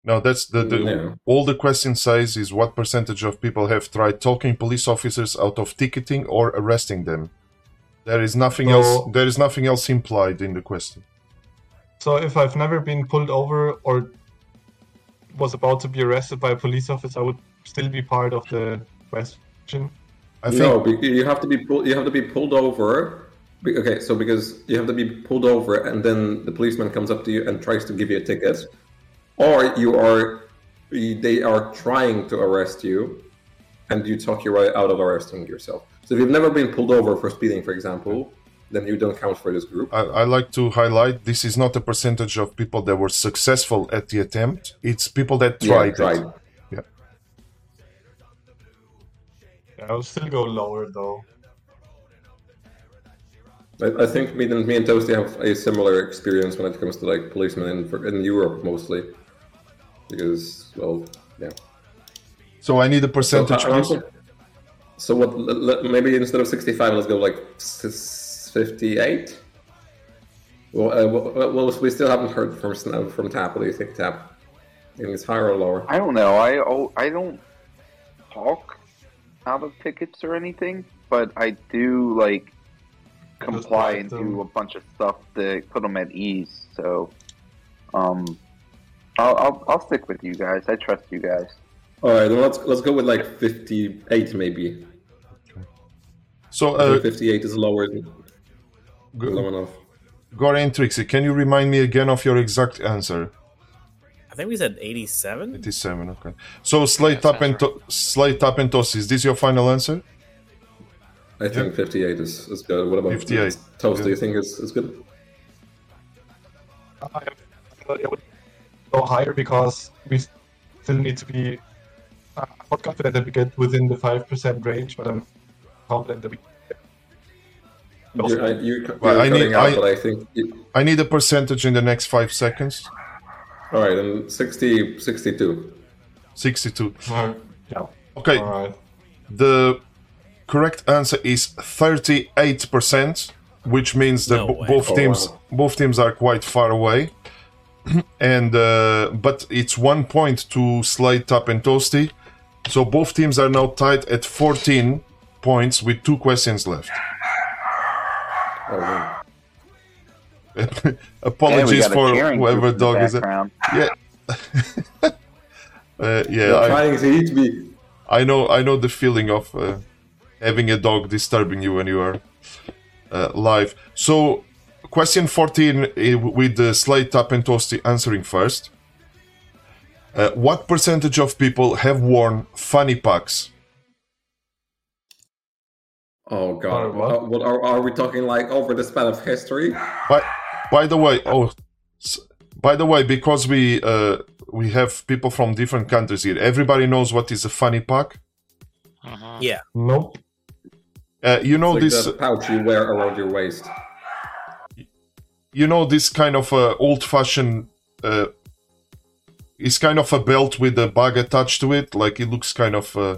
No, that's the, the Yeah. all the question says is what percentage of people have tried talking police officers out of ticketing or arresting them. There is nothing So- else. There is nothing else implied in the question. So if I've never been pulled over or was about to be arrested by a police officer, I would still be part of the question. I think no, you have to be pulled. You have to be pulled over. Okay, so because you have to be pulled over, and then the policeman comes up to you and tries to give you a ticket, or you are, they are trying to arrest you, and you talk your way out of arresting yourself. So if you've never been pulled over for speeding, for example, then you don't count for this group. I, I like to highlight this is not a percentage of people that were successful at the attempt. It's people that Yeah, tried. it. Tried. Yeah, I'll still go lower though. I, I think me and me and Toasty have a similar experience when it comes to like policemen in in Europe mostly, because well, yeah. So I need a percentage, So, uh, please. So what? l- l- maybe instead of sixty-five, let's go like fifty-eight. Well, uh, well, well, we still haven't heard from Snow from Tap. What do you think, Tap? You think it's higher or lower? I don't know. I oh, I don't talk out of tickets or anything, but I do like comply write and them. do a bunch of stuff to put them at ease. So, um, I'll, I'll I'll stick with you guys. I trust you guys. All right, then let's let's go with like fifty-eight, maybe. So uh, fifty-eight is lower than low enough. Gora and Trixie, can you remind me again of your exact answer? I think we said 87. 87, okay. So Slade Yeah, up and to- Slade up. Is this your final answer? I think fifty-eight is, is good. What about 58, Toast? yeah. Do you think it's, it's good? I I would go higher because we still need to be. uh, I'm not confident that we get within the five percent range, but I'm confident that we. You're, you're, you're Well, I need- out, I- but I think. you- I need a percentage in the next five seconds. All right, and 60, 62. 62. Uh, yeah. Okay, All right. the correct answer is 38%, which means that No bo- way. both Oh, teams wow. both teams are quite far away. and uh, but it's one point to Slade Tap and Toasty. So both teams are now tied at 14 points with two questions left. Oh, man. And we Apologies got for cheering whoever group in the dog is it. Yeah. uh, yeah, I, trying to eat me. I know I know the feeling of uh, having a dog disturbing you when you are uh, live. So, question 14 uh, with the Slade Tap and Toasty answering first. Uh, what percentage of people have worn funny packs? Oh god! Uh, what? Uh, what are, are we talking like over the span of history? By, by the way, oh, By the way, because we uh, we have people from different countries here, everybody knows what is a funny pack. Mhm. Yeah. Nope. Uh, you know It's like this. that pouch you wear around your waist. you know this kind of uh, old-fashioned. Uh, it's kind of a belt with a bag attached to it. Like it looks kind of. Uh,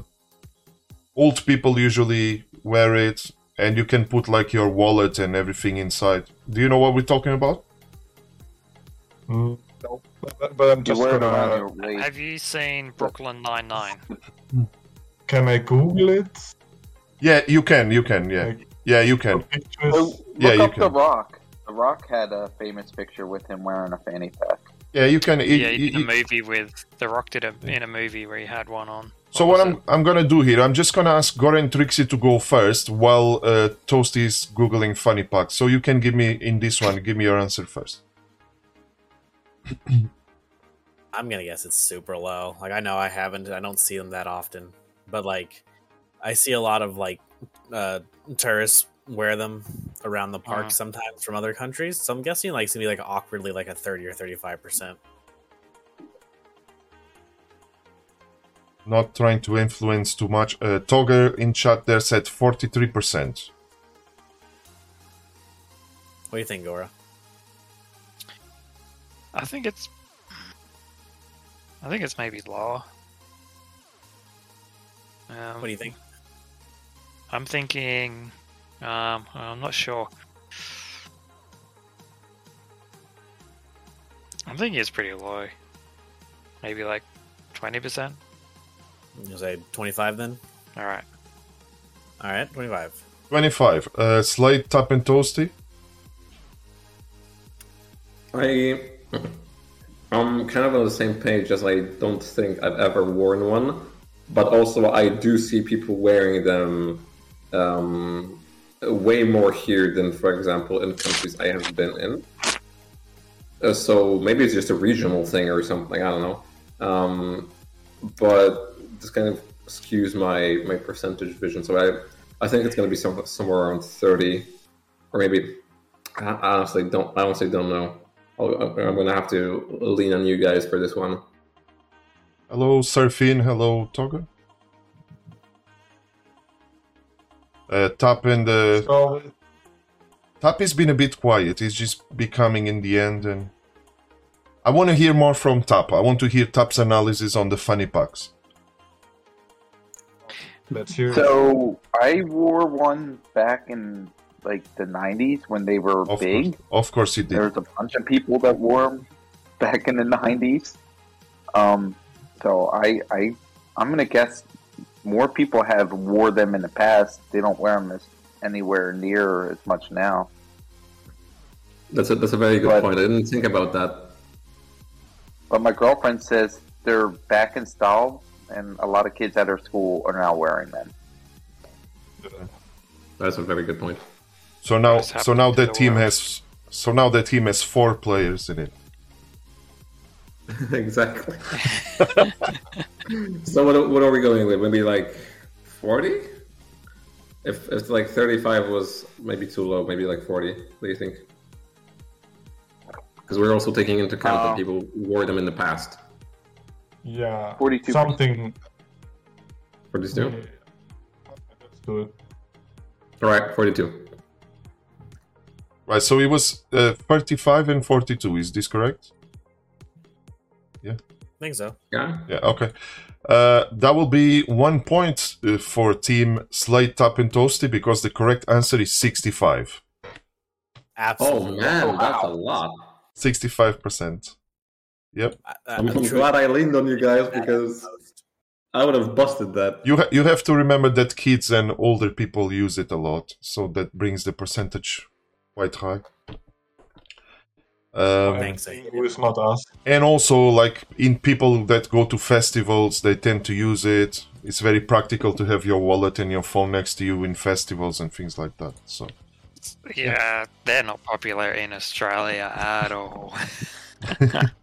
old people usually wear it, and you can put like your wallet and everything inside. Do you know what we're talking about? Mm, no. But, but I'm just wear gonna. your. Have you seen Brooklyn Nine Nine? Can I Google it? Yeah, you can. You can. Yeah, Like, yeah, you can. pictures? So, look Yeah, you up The. Rock. The Rock had a famous picture with him wearing a fanny pack. Yeah, you can. it- yeah, he it- a it- movie with The Rock did a in a movie where he had one on. So what I'm I'm gonna do here, I'm just gonna ask Gora and Trixie to go first while uh, Toasty is googling fanny packs. So you can give me in this one, give me your answer first. I'm gonna guess it's super low. Like I know I haven't, I don't see them that often, but like I see a lot of like uh tourists wear them around the park Uh-huh. sometimes from other countries. So I'm guessing like it's gonna be like awkwardly like a thirty or thirty five percent. Not trying to influence too much. Uh, Togger in chat there said 43%. What do you think, Gora? I think it's. I think it's maybe lower. Um, What do you think? I'm thinking. Um, I'm not sure. I'm thinking it's pretty low. Maybe like twenty percent. You say twenty five then? All right. All right, twenty five. 25. Uh, Slade, Tap, and Toasty. I I'm kind of on the same page as I don't think I've ever worn one, but also I do see people wearing them um, way more here than, for example, in countries I have been in. Uh, so maybe it's just a regional thing or something. I don't know. Um, but this kind of skews my my percentage vision. So I I think it's going to be some, somewhere around thirty, or maybe I honestly don't. I honestly don't know. I'll, I'm going to have to lean on you guys for this one. Hello, Surfin. Hello, Togger. Uh, Tap and uh, So, Tap has been a bit quiet. He's just becoming in the end, and I want to hear more from Tap. I want to hear Tap's analysis on the fanny packs. Let's hear it. So I wore one back in like the '90s when they were Of big. course, of course, he There did. was a bunch of people that wore them back in the '90s. Um, so I, I, I'm gonna guess more people have wore them in the past. They don't wear them as anywhere near as much now. That's a, that's a very good But- point. I didn't think about that. But my girlfriend says they're back in style, and a lot of kids at our school are now wearing them. That's a very good point. So now, so now to the the team world. has, so now the team has four players in it. exactly. so what, what are we going with? Maybe like 40? If, if like 35 was maybe too low, maybe like 40. What do you think? Because we're also taking into account Uh, that people wore them in the past. Yeah, 42%. something. For this two? Let's do it. All right, 42. Right. So it was uh, 35 and 42. Is this correct? Yeah. I think so. Yeah. Yeah. Okay. Uh, that will be one point uh, for Team Slade Tap and Toasty because the correct answer is 65. Absolutely. Oh Absolutely. man, that's a lot. 65%. Yep. I, I'm, I'm glad I leaned on you guys because I would have busted that. You ha- you have to remember that kids and older people use it a lot, so that brings the percentage quite high. Um, Thanks. Who is not us? and also, like in people that go to festivals, they tend to use it. It's very practical to have your wallet and your phone next to you in festivals and things like that. So Yeah, they're not popular in Australia at all.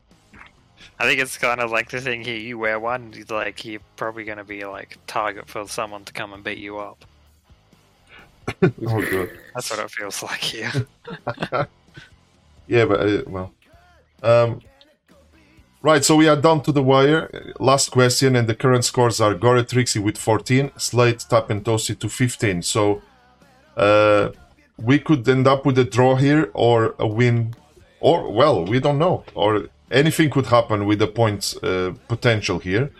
I think it's kind of like the thing here. You wear one, like you're probably going to be like target for someone to come and beat you up. oh god. That's what it feels like here. Yeah, but uh, well, Um, right, so we are down to the wire. Last question, and the current scores are Gora Trixie with 14, Slade, Tap, and Toasty to 15. So uh, we could end up with a draw here or a win, or, well, we don't know. Or anything could happen with the points uh, potential here.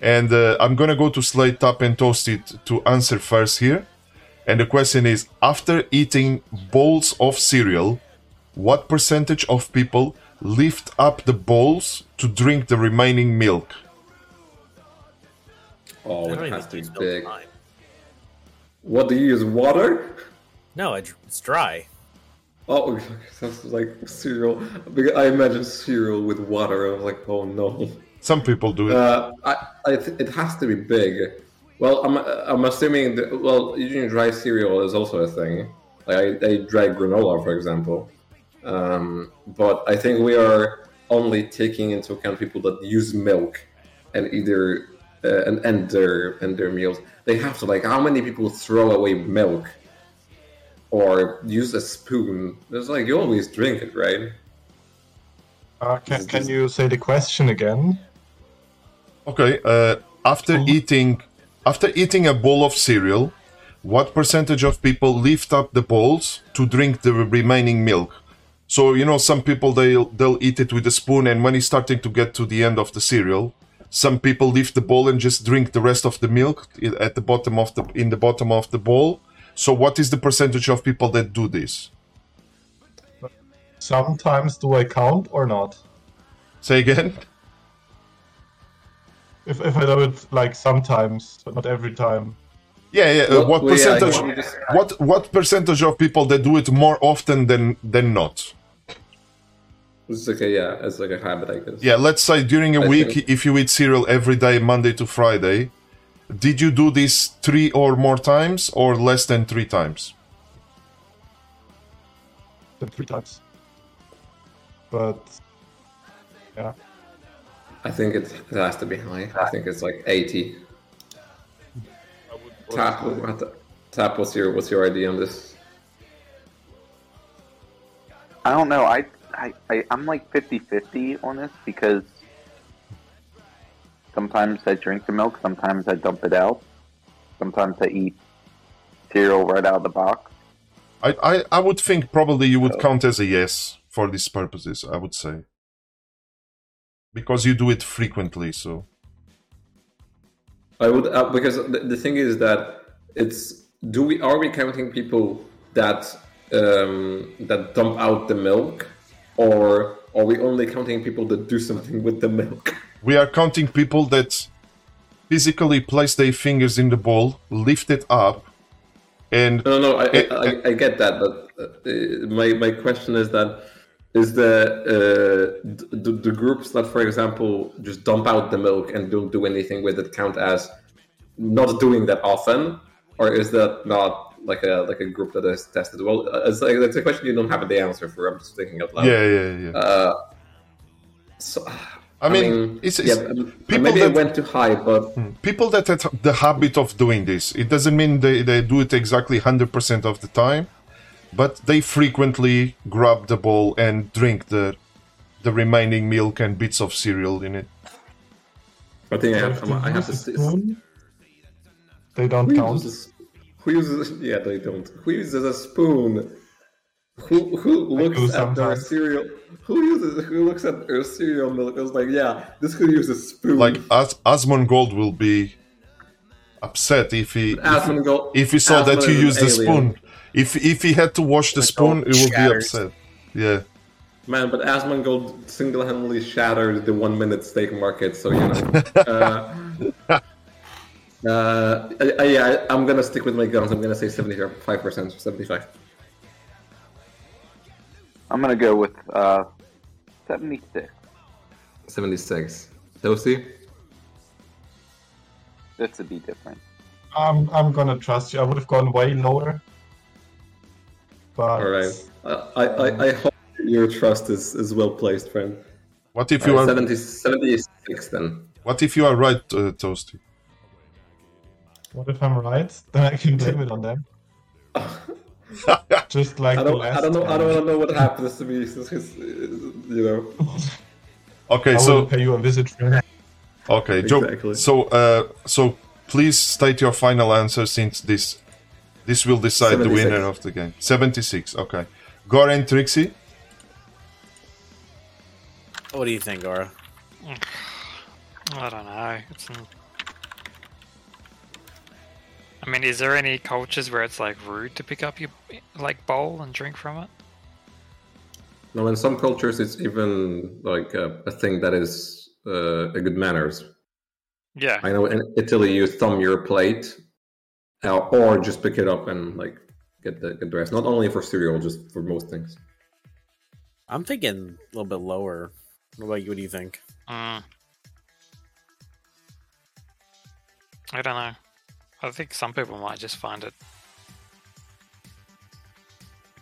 And uh, I'm gonna go to Slade, Tap, and Toasty to answer first here. And the question is after eating bowls of cereal, what percentage of people lift up the bowls to drink the remaining milk? Oh, it has to be big. What do you use? Water? No, it's dry. Oh, sounds like cereal. Because I imagine cereal with water. I was like, oh no. Some people do it. Uh, I, I th- it has to be big. Well, I'm, I'm assuming that, well, using dry cereal is also a thing. Like I, I dry granola, for example. Um, but I think we are only taking into account people that use milk and either uh, and end their and their meals. They have to like how many people throw away milk or use a spoon? It's like you always drink it, right? Uh, can, can you say the question again? Okay, uh, after eating after eating a bowl of cereal, what percentage of people lift up the bowls to drink the remaining milk? So you know, some people they'll they'll eat it with a spoon, and when it's starting to get to the end of the cereal, some people lift the bowl and just drink the rest of the milk at the bottom of the in the bottom of the bowl. So what is the percentage of people that do this? Sometimes do I count or not? Say again. If, if I do it like sometimes, but not every time. Yeah, yeah. uh, Well, what well, yeah, percentage? What what percentage of people that do it more often than than not? It's like a yeah, it's like a habit, I guess. Yeah, let's say during a I week, think- if you eat cereal every day, Monday to Friday, did you do this three or more times or less than three times? Then three times. But yeah, I think it, it has to be high. I think it's like 80. Tap, Tap, what's your what's your idea on this? I don't know. I, I, I I'm like 50-50 on this because sometimes I drink the milk, sometimes I dump it out, sometimes I eat cereal right out of the box. I, I, I would think probably you would count as a yes for these purposes, I would say. Because you do it frequently, so. I would uh, because the, the thing is that it's do we are we counting people that um, that dump out the milk, or are we only counting people that do something with the milk? We are counting people that physically place their fingers in the bowl, lift it up, and No, no, I, Eh, I, I, get that, but uh, my my question is that is the uh, the, the groups that, for example, just dump out the milk and don't do anything with it count as not doing that often, or is that not like a like a group that is tested? Well, uh, it's like it's a question you don't have the answer for. I'm just thinking out loud. yeah, yeah, yeah. Uh, so, I mean, it's, it's yeah, people maybe I that- went too high, but people that have the habit of doing this. It doesn't mean they, they do it exactly 100% of the time, but they frequently grab the bowl and drink the the remaining milk and bits of cereal in it. I think I if have, they I have to. use spoon, they don't Who count. uses, who uses? Yeah, they don't. Who uses a spoon? Who who looks at their cereal? Who uses? Who looks at their cereal milk? It's like, yeah, this could use a spoon. Like As- Asmongold will be upset if he if, Asmongold- if he saw that you used the spoon. If if he had to wash the Like, spoon, all he will be upset. Yeah. man, but Asmongold single-handedly shattered the one-minute steak market. So you know. uh, uh, yeah, I'm gonna stick with my guns. I'm gonna say seventy-five percent, seventy-five. I'm gonna go with uh, 76. 76. Toasty? That's a B difference. I'm I'm gonna trust you. I would have gone way lower. But Alright. Uh, I, I, I hope your trust is, is well placed, friend. What if you Alright, are 70, 76 then. What if you are right, uh, Toasty? what if I'm right? Then I can blame it on them. just like I the don't, last I don't know. I don't want to know what happens to me since his, you know. Okay, I so will pay you a visit. friend. okay, Joe. Exactly. So uh, so please state your final answer since this this will decide the winner of the game. Seventy six. Okay, Gora and Trixie. What do you think, Gora? I don't know. It's. N- I mean, is there any cultures where it's like rude to pick up your like bowl and drink from it? No, in some cultures, it's even like a, a thing that is uh, a good manners. Yeah. I know in Italy, you thumb your plate, uh, or just pick it up and like get the get the rest. Not only for cereal, just for most things. I'm thinking a little bit lower. What about you? What do you think? Mm. I don't know. I think some people might just find it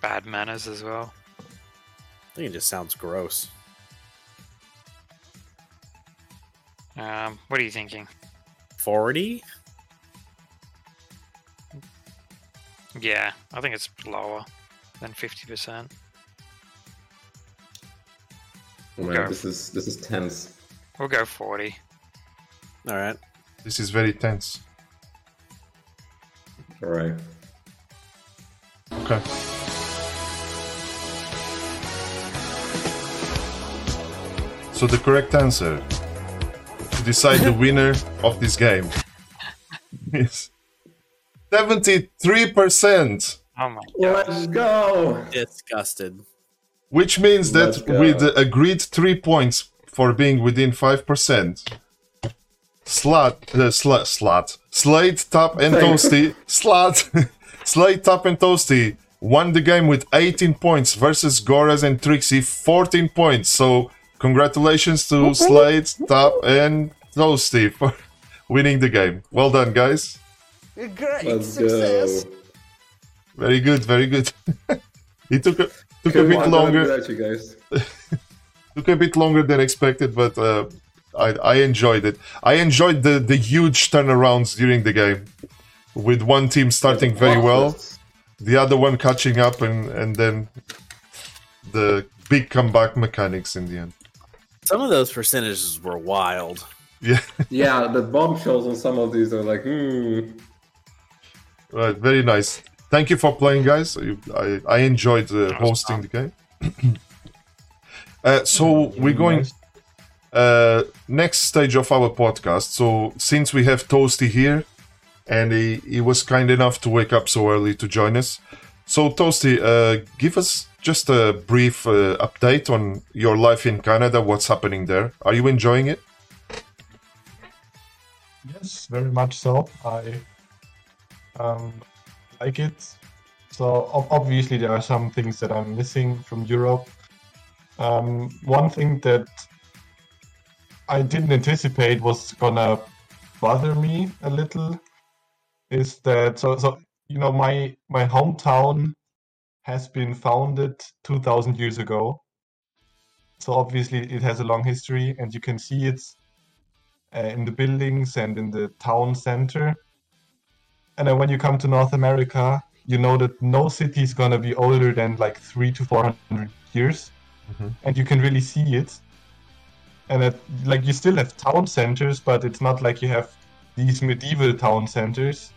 bad manners as well. I think it just sounds gross. Um, what are you thinking? Forty? Yeah, I think it's lower than fifty percent. Oh man, Okay. this is this is tense. We'll go forty. All right. This is very tense. All right. Okay. So the correct answer to decide the winner of this game is seventy-three percent. Oh my Let's go. Disgusted. Which means that go. with agreed three points for being within five percent, Slat, uh, slat, slat, Slade, Top, and Toasty, Slat, Slade, Top, and Toasty won the game with 18 points versus Goras and Trixie 14 points. So congratulations to Slade, Top, and Toasty for winning the game. Well done, guys. Great Let's success. go. Very good, very good. it took a took a bit on, longer. without you guys. took a bit longer than expected, but uh, I, I enjoyed it. I enjoyed the, the huge turnarounds during the game, with one team starting very well, the other one catching up, and, and then the big comeback mechanics in the end. Some of those percentages were wild. Yeah, Yeah, the bombshells on some of these are like, hmm. right, very nice. Thank you for playing, guys. I, I enjoyed uh, hosting the game. uh, so we're going uh, next stage of our podcast. So since we have Toasty here, and he, he was kind enough to wake up so early to join us. So Toasty, uh, give us just a brief uh, update on your life in Canada. What's happening there? Are you enjoying it? Yes, very much so. I um, like it. So ob- obviously there are some things that I'm missing from Europe. Um, one thing that I didn't anticipate was gonna bother me a little is that so so you know my my hometown has been founded 2000 years ago. So obviously it has a long history and you can see it uh, in the buildings and in the town center. And then when you come to North America, you know that no city is gonna be older than like three to four hundred years, Mhm. and you can really see it. And that, like you still have town centers, but it's not like you have these medieval town centers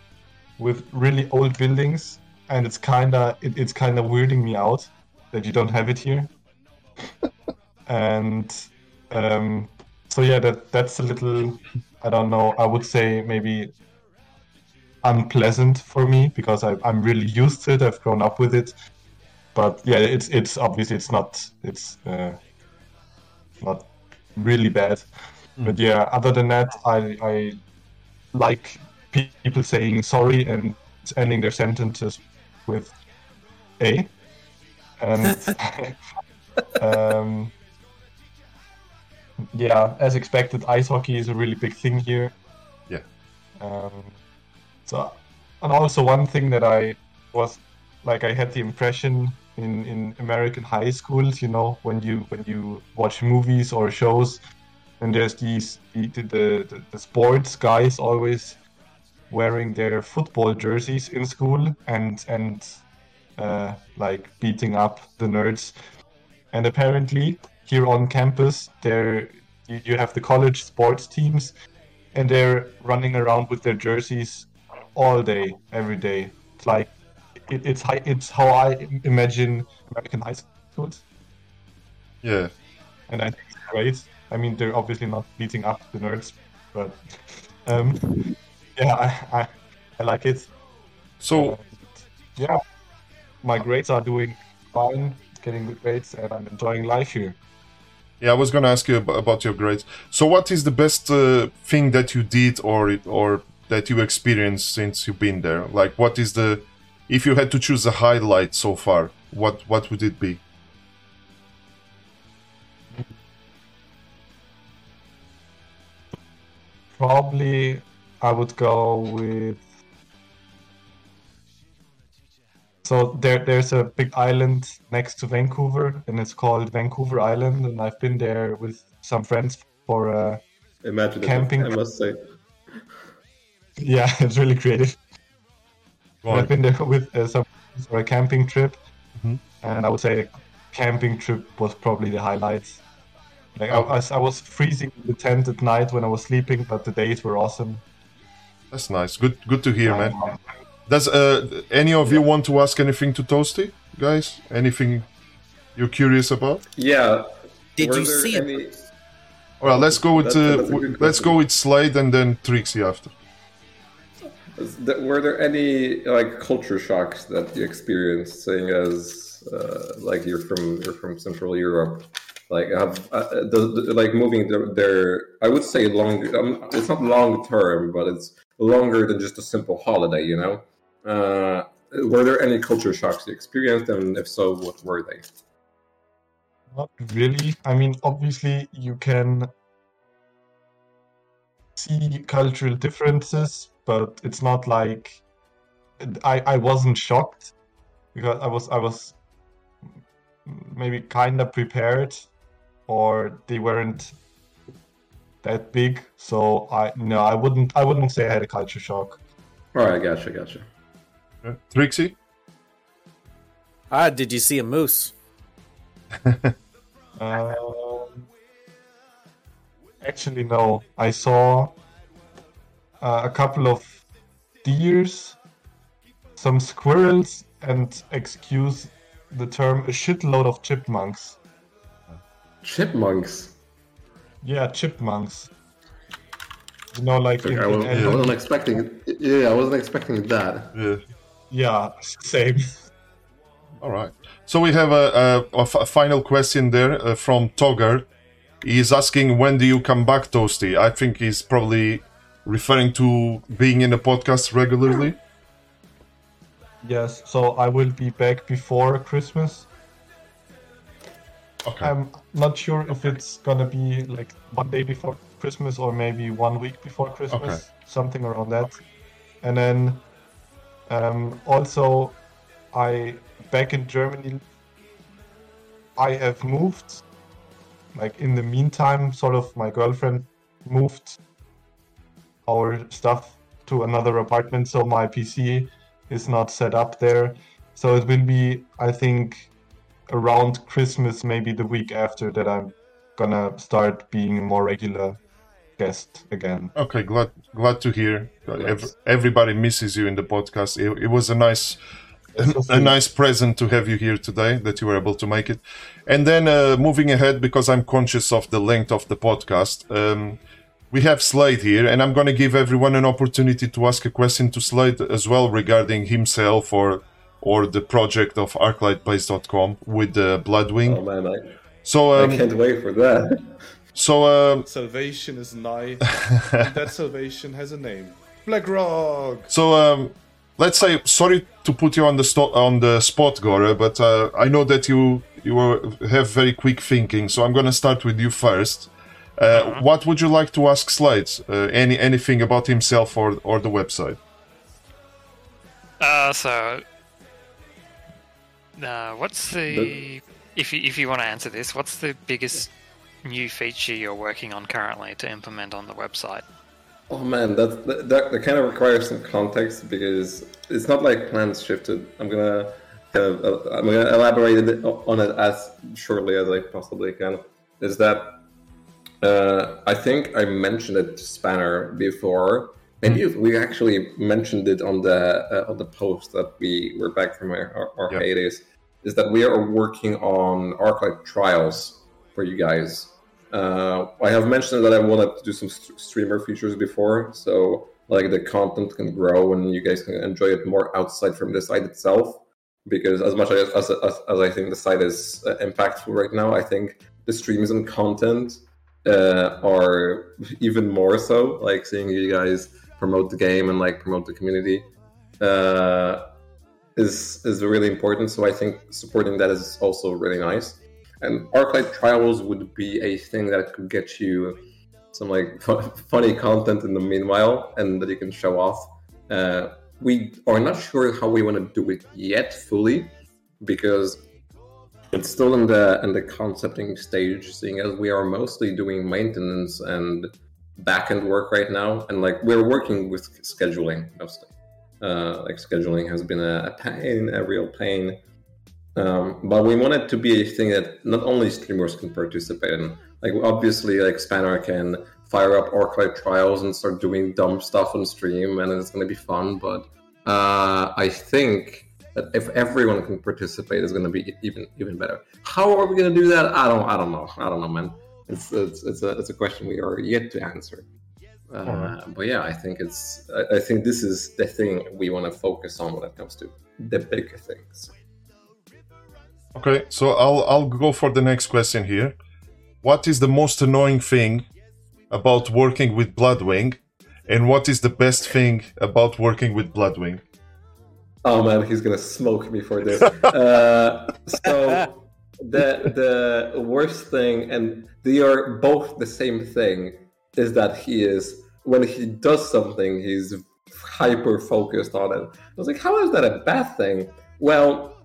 with really old buildings, and it's kinda it, it's kinda weirding me out that you don't have it here. and um, so yeah, that that's a little I don't know. I would say maybe unpleasant for me because I, I'm really used to it. I've grown up with it, but yeah, it's it's obviously it's not it's uh, not really bad. But yeah, other than that, I I like pe- people saying sorry and ending their sentences with a, and um, yeah, as expected, ice hockey is a really big thing here. Yeah. Um, so, and also one thing that I was like, I had the impression in in American high schools, you know, when you when you watch movies or shows, and there's these the the, the, the sports guys always wearing their football jerseys in school, and and uh, like beating up the nerds. And apparently, here on campus, there you, you have the college sports teams, and they're running around with their jerseys all day, every day. It's like it, it's high, it's how I imagine American high schools, Yeah. and I think it's great. I mean, they're obviously not beating up the nerds, but um, yeah, I, I, I like it. So And, yeah, my grades are doing fine, getting good grades, and I'm enjoying life here. yeah, I was gonna ask you about your grades. So what is the best uh, thing that you did or or that you experienced since you've been there? Like, what is the if you had to choose a highlight so far? What what would it be? Probably I would go with. So there, there's a big island next to Vancouver, and it's called Vancouver Island, and I've been there with some friends for a Imagine Camping. I must say. yeah, it's really creative. Go I've been there with uh, some for a camping trip, Mhm. and I would say camping trip was probably the highlight. Like I, Oh. I was, I was freezing in the tent at night when I was sleeping, but the days were awesome. That's nice. Good good to hear, man. Um, Does uh, any of you want to ask anything to Toasty, guys? Anything you're curious about? Yeah. Did were you there see it? any... Well, let's go with uh, that's a w- good let's go with Slade and then Trixie after. Were there any like culture shocks that you experienced, seeing as uh, like you're from you're from Central Europe? Like have uh, the, the, like moving there, there? I would say long. Um, it's not long term, but it's longer than just a simple holiday. You know. Uh, were there any culture shocks you experienced, and if so, what were they? Not really. I mean, obviously, you can see cultural differences, but it's not like I I wasn't shocked because I was I was maybe kind of prepared, or they weren't that big. So I no, I wouldn't I wouldn't say I had a culture shock. All right, gotcha, gotcha. Uh, Trixie? Ah, did you see a moose? Um, actually, no. I saw uh, a couple of deers, some squirrels, and excuse the term, a shitload of chipmunks. Chipmunks. Yeah, chipmunks. You know, like in, I, in was, I Elden- wasn't expecting. Yeah, I wasn't expecting that. Yeah. Yeah, same. All right. So we have a, a, a f- a final question there uh, from Togger. He's asking when do you come back, Toasty? I think he's probably referring to being in the podcast regularly. Yes, so I will be back before Christmas. Okay. I'm not sure if it's gonna be like one day before Christmas or maybe one week before Christmas, Okay. something around that. And then um, also, I back in Germany. I have moved. Like in the meantime, sort of my girlfriend moved our stuff to another apartment, so my PC is not set up there. So it will be, I think, around Christmas, maybe the week after, that I'm gonna start being a more regular guest again. Okay, glad glad to hear. Ev- everybody misses you in the podcast. It, it was a nice a nice present to have you here today that you were able to make it. And then uh, moving ahead, because I'm conscious of the length of the podcast, um, we have Slade here, and I'm going to give everyone an opportunity to ask a question to Slade as well regarding himself or or the project of ArclightBase.com with the Bloodwing. Oh man, I, so I um, can't wait for that. so um, Salvation is nigh. that salvation has a name. Blackrock! So um, let's say, sorry to put you on the sto- on the spot, Gora, but uh, I know that you you are, have very quick thinking. So I'm gonna start with you first. Uh, What would you like to ask Slides? Uh, any anything about himself or or the website? Uh, so, uh, what's the if you if you want to answer this, what's the biggest new feature you're working on currently to implement on the website? Oh man, that, that that kind of requires some context because it's not like plans shifted. I'm gonna kind of uh, I'm going to elaborate on it as shortly as I possibly can. Is that uh, I think I mentioned it to Spanner before. Maybe we actually mentioned it on the uh, on the post that we were back from our, our, Yeah. hiatus. Is that we are working on Arclight trials for you guys. Uh, I have mentioned that I wanted to do some st- streamer features before, so like the content can grow and you guys can enjoy it more outside from the site itself. Because as much as as, as, as I think the site is uh, impactful right now, I think the streams and content uh, are even more so. Like seeing you guys promote the game and like promote the community uh, is is really important. So I think supporting that is also really nice. And Arclight trials would be a thing that could get you some like fu- funny content in the meanwhile, and that you can show off. Uh, we are not sure how we want to do it yet fully, because it's still in the in the concepting stage. Seeing as we are mostly doing maintenance and backend work right now, and like we're working with scheduling mostly. Uh, like scheduling has been a, a pain, a real pain. Um, but we want it to be a thing that not only streamers can participate in. Like obviously, like Spanner can fire up Arclight trials and start doing dumb stuff on stream, and it's to be fun. But uh, I think that if everyone can participate, it's going to be even even better. How are we going to do that? I don't I don't know. I don't know, man. It's it's it's a it's a question we are yet to answer. Uh, Alright. But yeah, I think it's I, I think this is the thing we want to focus on when it comes to the big things. Okay, so I'll I'll go for the next question here. What is the most annoying thing about working with Bloodwing, and what is the best thing about working with Bloodwing? Oh man, he's gonna smoke me for this. uh, so the the worst thing, and they are both the same thing, is that he is when he does something, he's hyper focused on it. I was like, how is that a bad thing? Well,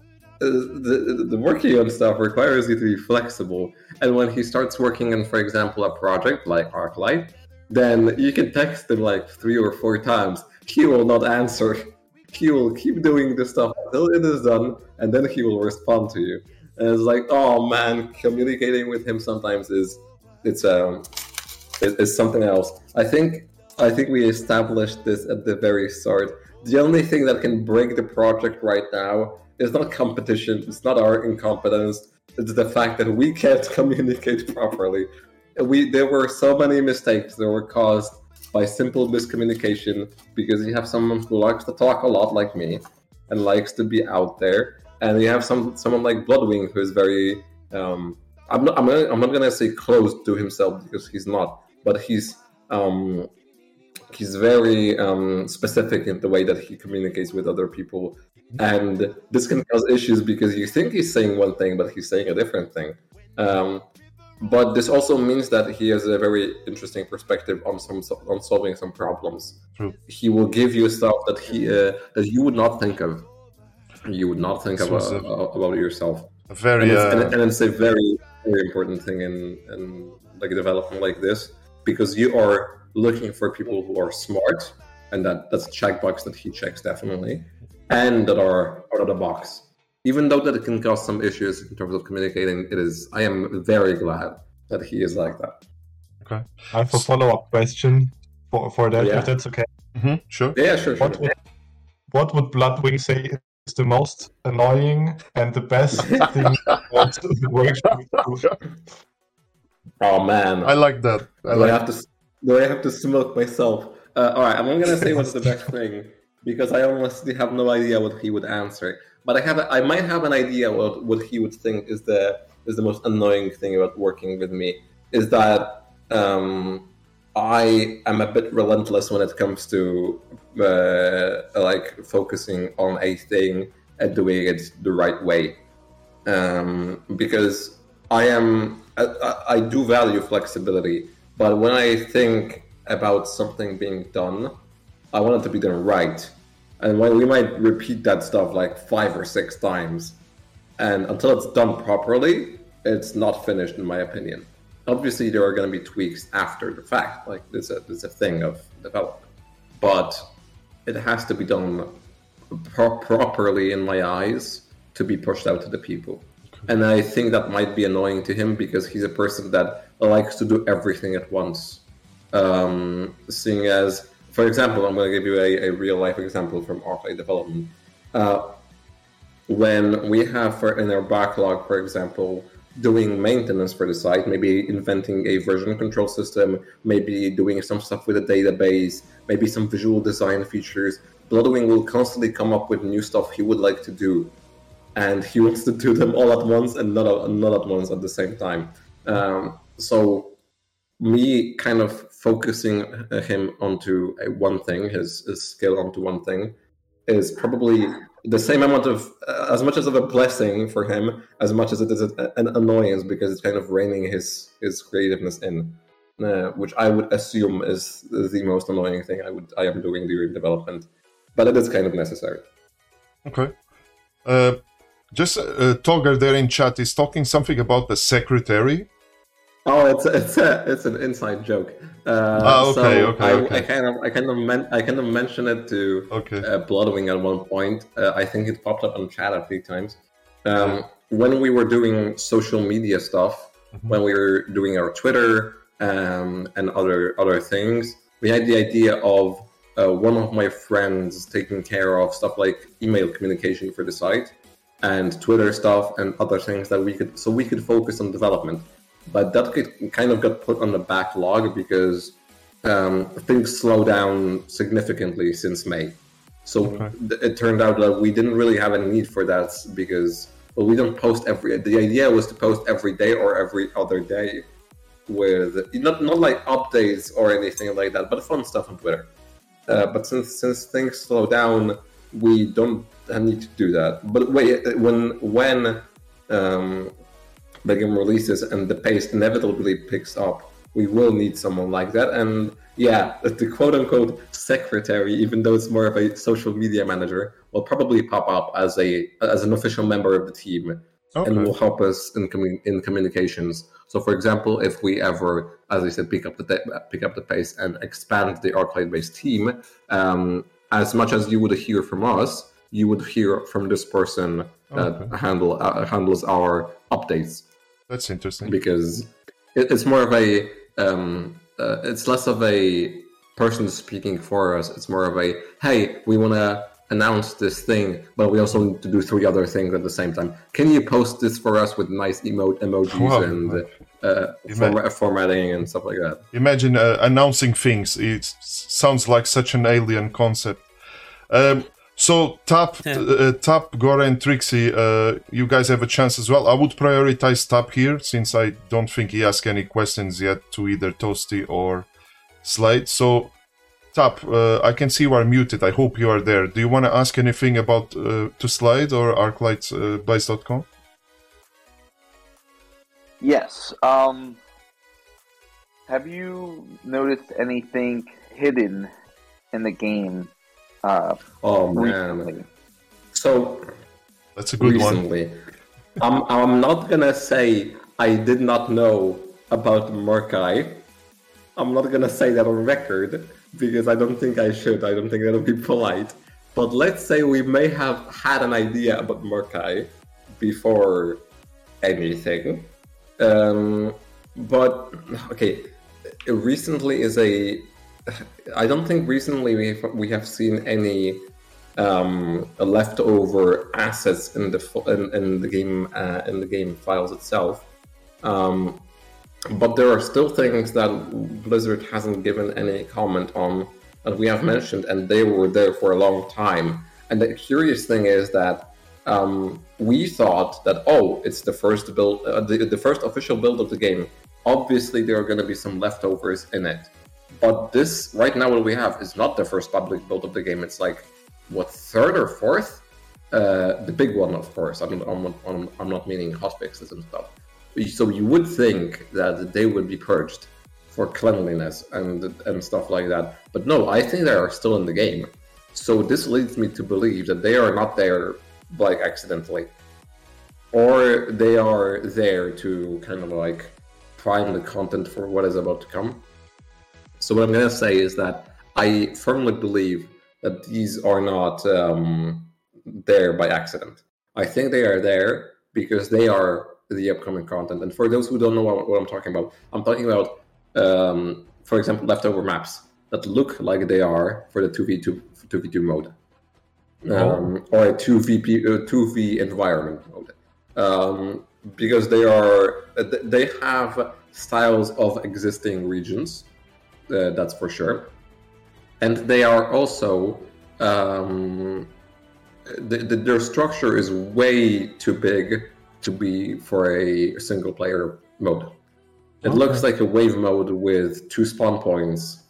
uh, the, the working on stuff requires you to be flexible, and when he starts working on, for example, a project like ArcLight, then you can text him like three or four times. He will not answer he will keep doing this stuff until it is done, and then he will respond to you. And it's like, oh man, communicating with him sometimes is it's um is something else. I think I think we established this at the very start. The only thing that can break the project right now is not competition. It's not our incompetence. It's the fact that we can't communicate properly. We there were so many mistakes that were caused by simple miscommunication because you have someone who likes to talk a lot like me and likes to be out there. And you have some someone like bloodwing who is very um i'm not i'm not, I'm not gonna say closed to himself because he's not but he's um he's very um specific in the way that he communicates with other people. And this can cause issues because you think he's saying one thing but he's saying a different thing. Um but this also means that he has a very interesting perspective on some on solving some problems. True. He will give you stuff that he uh, that you would not think of. You would not think about, a- about yourself. Very And it's, and, uh, and it's a very very important thing in in like development like this because you are looking for people who are smart and that that's a checkbox that he checks definitely and that are out of the box even though that it can cause some issues in terms of communicating it is i am very glad that he is like that okay. I have a follow up question for, for that, Yeah. if that's okay. Mhm, sure. yeah sure, sure. What would, what would Bloodwing say is the most annoying and the best thing about the workshop? oh man I like that. I do I like. have to do I have to smoke myself? Uh, all right, I'm not gonna say what's the best thing because I honestly have no idea what he would answer. But I have a, I might have an idea what what he would think is the is the most annoying thing about working with me is that um, I am a bit relentless when it comes to uh, like focusing on a thing and doing it the right way. Um, because I am I, I- I do value flexibility, but when I think about something being done, I want it to be done right, and we might repeat that stuff like five or six times, and until it's done properly, it's not finished in my opinion. Obviously, there are going to be tweaks after the fact, like it's a it's a thing of development, but it has to be done pro- properly in my eyes to be pushed out to the people. And I think that might be annoying to him because he's a person that likes to do everything at once. Um, seeing as, for example, I'm going to give you a, a real life example from Arclight development. Uh, when we have for, in our backlog, for example, doing maintenance for the site, maybe inventing a version control system, maybe doing some stuff with a database, maybe some visual design features. Bloodwing will constantly come up with new stuff he would like to do, and he wants to do them all at once and not not at once at the same time. Um, so, me kind of focusing him onto a one thing, his, his skill onto one thing, is probably the same amount of uh, as much as of a blessing for him as much as it is a, an annoyance because it's kind of reining his his creativeness in uh, which i would assume is the most annoying thing i would i am doing during development but it is kind of necessary. Okay. Uh, just uh, Togger there in chat is talking something about the secretary. Oh, it's it's a, it's an inside joke. Uh, oh, okay, so okay, I, okay. I kind of I kind of men- I kind of mentioned it to Okay. uh, Bloodwing at one point. Uh, I think it popped up on chat a few times. Um, when we were doing social media stuff, Mhm. when we were doing our Twitter um, and other other things, we had the idea of uh, one of my friends taking care of stuff like email communication for the site and Twitter stuff and other things that we could so we could focus on development. But that kind of got put on the backlog because um, things slow down significantly since May. So Okay. th- it turned out that we didn't really have any need for that because well, we don't post every. The idea was to post every day or every other day with not not like updates or anything like that, but fun stuff on Twitter. Uh, but since since things slow down, we don't need to do that. But wait, when when um, game releases and the pace inevitably picks up, we will need someone like that. And yeah, the quote unquote secretary, even though it's more of a social media manager, will probably pop up as a as an official member of the team Okay. and will help us in commu- in communications. So, for example, if we ever, as I said, pick up the pick up the pace and expand the Arclight based team, um, as much as you would hear from us, you would hear from this person that Okay. handle uh, handles our updates That's interesting. because it, it's more of a um, uh, it's less of a person speaking for us. It's more of a hey, we want to announce this thing, but we also need to do three other things at the same time. Can you post this for us with nice emote emojis Wow. and uh, forma- formatting and stuff like that? Imagine uh, announcing things. It sounds like such an alien concept. Um, so Tap, uh, Tap, Gora, and Trixie, uh, you guys have a chance as well. I would prioritize Tap here since I don't think he asked any questions yet to either Toasty or Slide. So Tap, uh, I can see you are muted. I hope you are there. Do you want to ask anything about uh, to Slide or ArclightBase.com? Yes. Um, have you noticed anything hidden in the game uh, Oh man! So That's a good one. I'm, I'm not gonna say I did not know about Murkai. I'm not gonna say that on record because I don't think I should. I don't think that would be polite. But let's say we may have had an idea about Murkai before anything. Um, but okay, recently is a. I don't think recently we have, we have seen any um, leftover assets in the in, in the game uh, in the game files itself. Um, but there are still things that Blizzard hasn't given any comment on that we have mentioned, and they were there for a long time. And the curious thing is that um, we thought that oh, it's the first build, uh, the, the first official build of the game. Obviously, there are going to be some leftovers in it. But this right now, what we have is not the first public build of the game. It's like what third or fourth? Uh, the big one, of course. I'm, I'm, I'm, I'm not meaning hotfixes and stuff. So you would think that they would be purged for cleanliness and and stuff like that. But no, I think they are still in the game. So this leads me to believe that they are not there like accidentally, or they are there to kind of like prime the content for what is about to come. So what I'm gonna say is that I firmly believe that these are not um, there by accident. I think they are there because they are the upcoming content. And for those who don't know what, what I'm talking about, I'm talking about, um, for example, leftover maps that look like they are for the 2v2 2v2 mode, um, or a 2v uh, 2v environment mode, um, because they are they have styles of existing regions, uh, that's for sure, and they are also um, the, the, their structure is way too big to be for a single player mode. It Okay. looks like a wave mode with two spawn points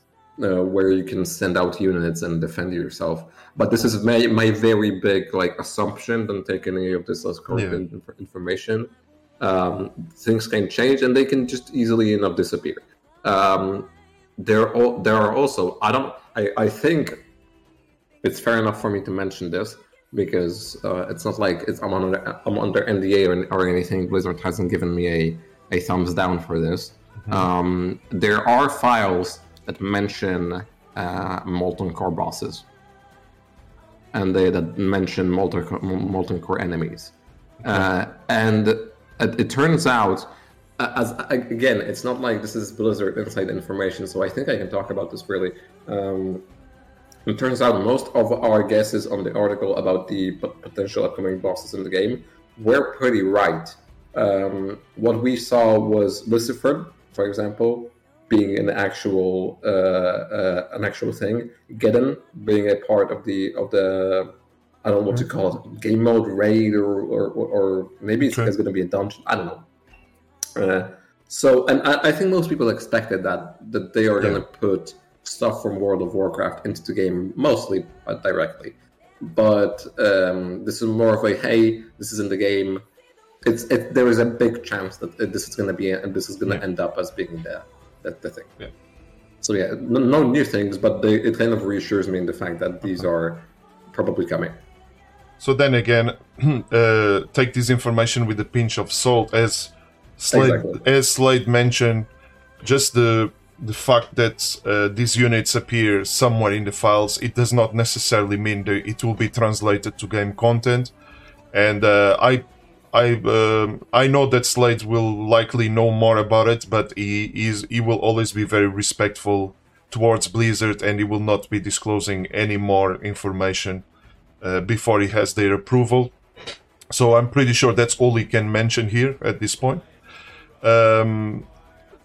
uh, where you can send out units and defend yourself. But this is my, my very big like assumption. Don't take any of this as correct Yeah. in- information. Um, things can change and they can just easily enough disappear. Um, there, al- there are also I don't I, I think it's fair enough for me to mention this because uh, it's not like it's, I'm under I'm under NDA or, or anything. Blizzard hasn't given me a, a thumbs down for this. Um, there are files that mention uh, molten core bosses, and they that mention molten co- molten core enemies, uh, and it, it turns out. As again, it's not like this is Blizzard inside information, so I think I can talk about this really. Um, it turns out most of our guesses on the article about the p- potential upcoming bosses in the game were pretty right. Um, what we saw was Lucifron, for example, being an actual uh, uh, an actual thing. Geddon being a part of the of the I don't know what to call it game mode raid or or, or, maybe it's, it's going to be a dungeon. I don't know. Uh, so, and I, I think most people expected that that they are Yeah. going to put stuff from World of Warcraft into the game, mostly uh, directly. But um, this is more of a hey, this is in the game. It's it, there is a big chance that uh, this is going to be and this is going to Yeah. end up as being the the, the thing. Yeah. So yeah, no, no new things, but they, it kind of reassures me in the fact that these are probably coming. So then again, uh, take this information with a pinch of salt, as Slade, Exactly. as Slade mentioned. Just the the fact that uh, these units appear somewhere in the files, it does not necessarily mean that it will be translated to game content. And uh, I, I, um, I know that Slade will likely know more about it, but he is he will always be very respectful towards Blizzard, and he will not be disclosing any more information uh, before he has their approval. So I'm pretty sure that's all he can mention here at this point. Um,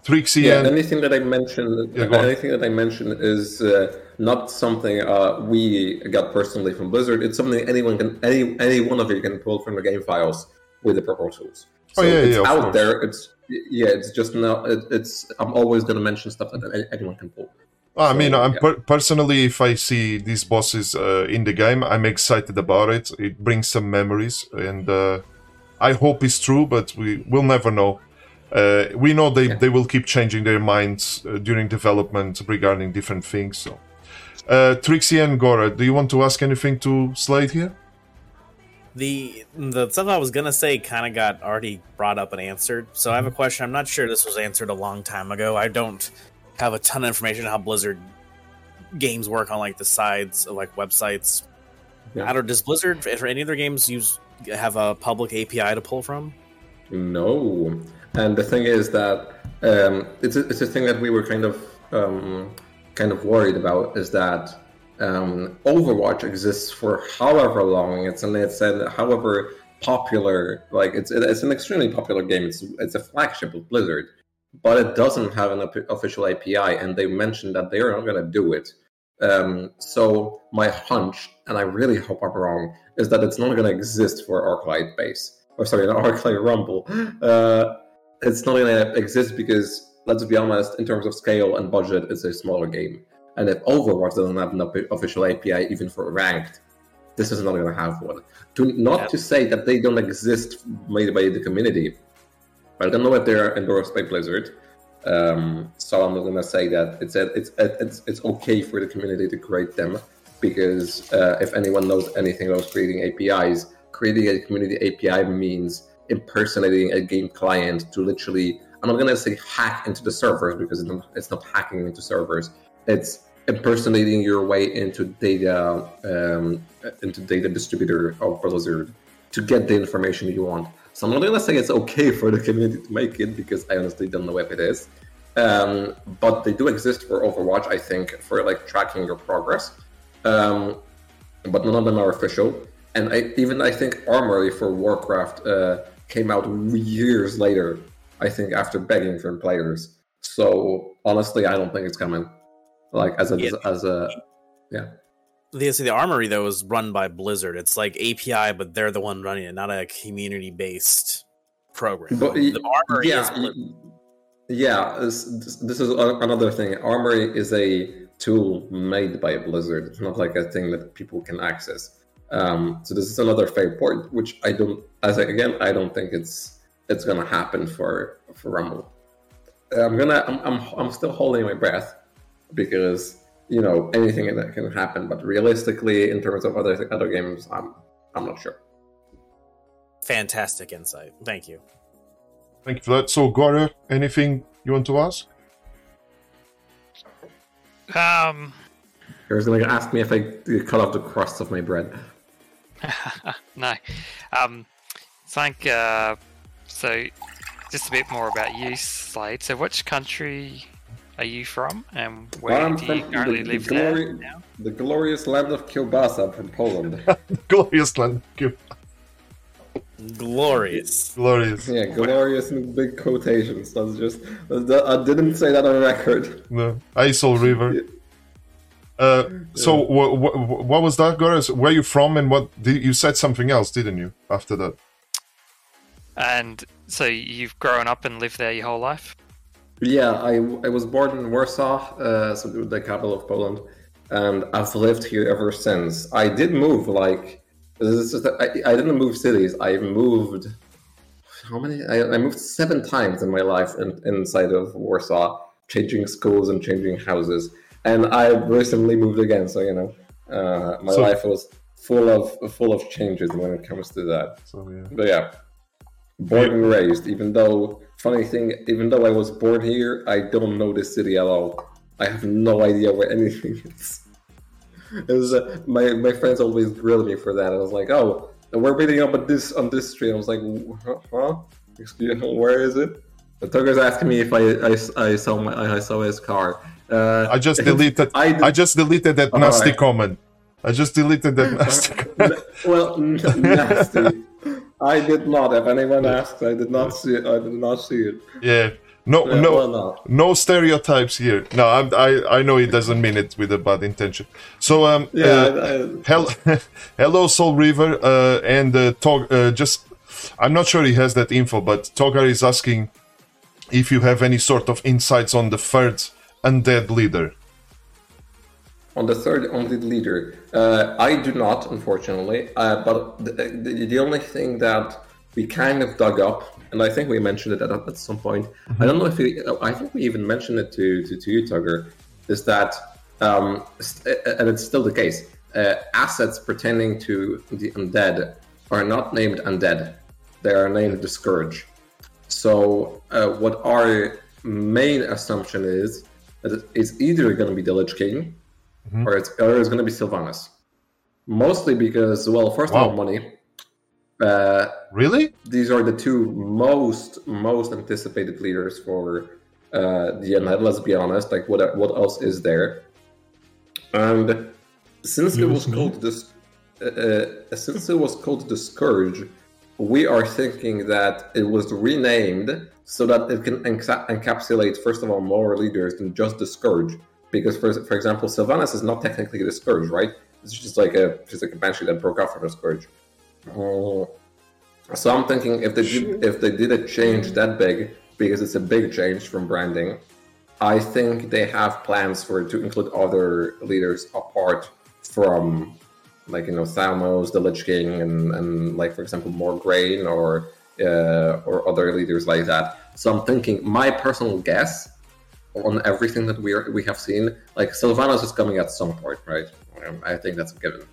Trixie Yeah, and anything that I mentioned, Yeah, anything that I mentioned is uh, not something uh, we got personally from Blizzard. It's something anyone can, any any one of you can pull from the game files with the proper tools. Oh, So yeah, it's yeah, out course. there. It's yeah, it's just now. It, it's I'm always going to mention stuff that anyone can pull. I mean, I'm yeah. per- personally, if I see these bosses uh, in the game, I'm excited about it. It brings some memories, and uh, I hope it's true, but we will never know. Uh, we know they, Yeah. they will keep changing their minds uh, during development regarding different things. So, uh, Trixie and Gora, do you want to ask anything to Slade here? The the stuff I was gonna say kind of got already brought up and answered. So I have a question. I'm not sure this was answered a long time ago. I don't have a ton of information on how Blizzard games work on like the sides of like websites. Yeah. I don't. Does Blizzard for any of their games use have a public API to pull from? No, and the thing is that um, it's a, it's a thing that we were kind of um, kind of worried about is that um, Overwatch exists for however long it's and it's an however popular like it's it's an extremely popular game. It's it's a flagship of Blizzard, but it doesn't have an official API, and they mentioned that they are not going to do it. Um, so my hunch, and I really hope I'm wrong, is that it's not going to exist for Arclight base or sorry, not Arclight Rumble. Uh, it's not going to exist because, let's be honest, in terms of scale and budget, it's a smaller game. And if Overwatch doesn't have an official API even for ranked, this is not going to have one. To not Yeah. to say that they don't exist made by the community. I don't know if they're endorsed by Blizzard, um, so I'm not going to say that it's a, it's it's it's okay for the community to create them because uh, if anyone knows anything about creating APIs, creating a community API means impersonating a game client to literally. I'm not to say hack into the servers because it's not, hacking into servers. It's impersonating your way into data um, into data distributor of Blizzard to get the information you want. So I'm not to say it's okay for the community to make it because I honestly don't know if it is. Um, but they do exist for Overwatch, I think, for like tracking your progress. Um, but none of them are official. And I, even I think Armory for Warcraft uh, came out years later. I think after begging from players. So honestly, I don't think it's coming. Like as a Yeah. as a yeah. The, see, the armory though is run by Blizzard. It's like API, but they're the one running it, not a community-based program. But the armory yeah, is yeah. This, this- this is another thing. Armory is a tool made by Blizzard. It's not like a thing that people can access. Um, so this is another fair point, which I don't. As I, again, I don't think it's it's gonna happen for for Rumble. I'm gonna. I'm, I'm I'm still holding my breath because you know anything that can happen. But realistically, in terms of other other games, I'm I'm not sure. fantastic insight. Thank you. Thank you for that. So, Gora, anything you want to ask? Um, He was gonna ask me if I cut off the crust of my bread. no. Um, thank. Uh, so, just a bit more about you, Slade. So, which country are you from, and where I'm do you currently the, live the, there now? the glorious land of kielbasa from Poland. Glorious land. Give- Glorious. Glorious. yeah, glorious in big quotations. That's just, I didn't say that on record. The Isle River. Uh, so, wh- wh- what was that, Gora? Where are you from, and what did, you said something else, didn't you? After that, And so, you've grown up and lived there your whole life. Yeah, I, I was born in Warsaw, uh, so the capital of Poland, and I've lived here ever since. I did move like this is I, I didn't move cities. I moved how many? I, I moved seven times in my life in, inside of Warsaw, changing schools and changing houses. And I recently moved again, so you know, uh, my So- life was full of full of changes when it comes to that. so yeah. But yeah, born and raised. Even though, funny thing, even though I was born here, I don't know the city at all. I have no idea where anything is. It was, uh, my my friends always grilled me for that. I was like, "Oh, we're meeting up at this on this street." I was like, "Huh? huh? Excuse me, where is it?" The Tucker's asking me if I I, I saw my I saw his car. Uh, I just deleted. I I, just deleted that nasty alright. comment. I just deleted that nasty. comment. well, nasty. I did not. If anyone asks, I did not see it. I did not see it. yeah. No, Yeah, no, no. stereotypes here. No, I'm, I, I know he doesn't mean it with a bad intention. So, um, Yeah, uh, I- I- Hel- hello, Soul River, uh, and uh, Tog. Uh, just, I'm not sure he has that info, but Togar is asking if you have any sort of insights on the third undead leader. On the third undead leader, uh, I do not, unfortunately. Uh, but the, the, the only thing that we kind of dug up, and I think we mentioned it at, at some point. I don't know if we, I think we even mentioned it to to, to you, Tugger, is that, um, st- and it's still the case. Uh, assets pertaining to the undead are not named undead; they are named the scourge. So, uh, what our main assumption is it's either going to be the Lich King or it's or it's going to be Sylvanas. Mostly because, well, first Wow. of all, money. Uh, Really? these are the two most most anticipated leaders for uh, the Undead. Let's be honest. Like, what what else is there? And since it was called this, uh, uh, since it was called the Scourge, we are thinking that it was renamed so that it can enca- encapsulate, first of all, more leaders than just the Scourge. Because, for, for example, Sylvanas is not technically the Scourge, right? It's just like a just like a banshee that broke off from the Scourge. Uh, so I'm thinking if they did, if they did a change that big, because it's a big change from branding, I think they have plans for to include other leaders apart from, like you know, Thalnos, the Lich King, and, and like for example, Mograine or uh, or other leaders like that. So I'm thinking my personal guess on everything that we are, we have seen, like Sylvanas is coming at some point, right? Um, I think that's a given.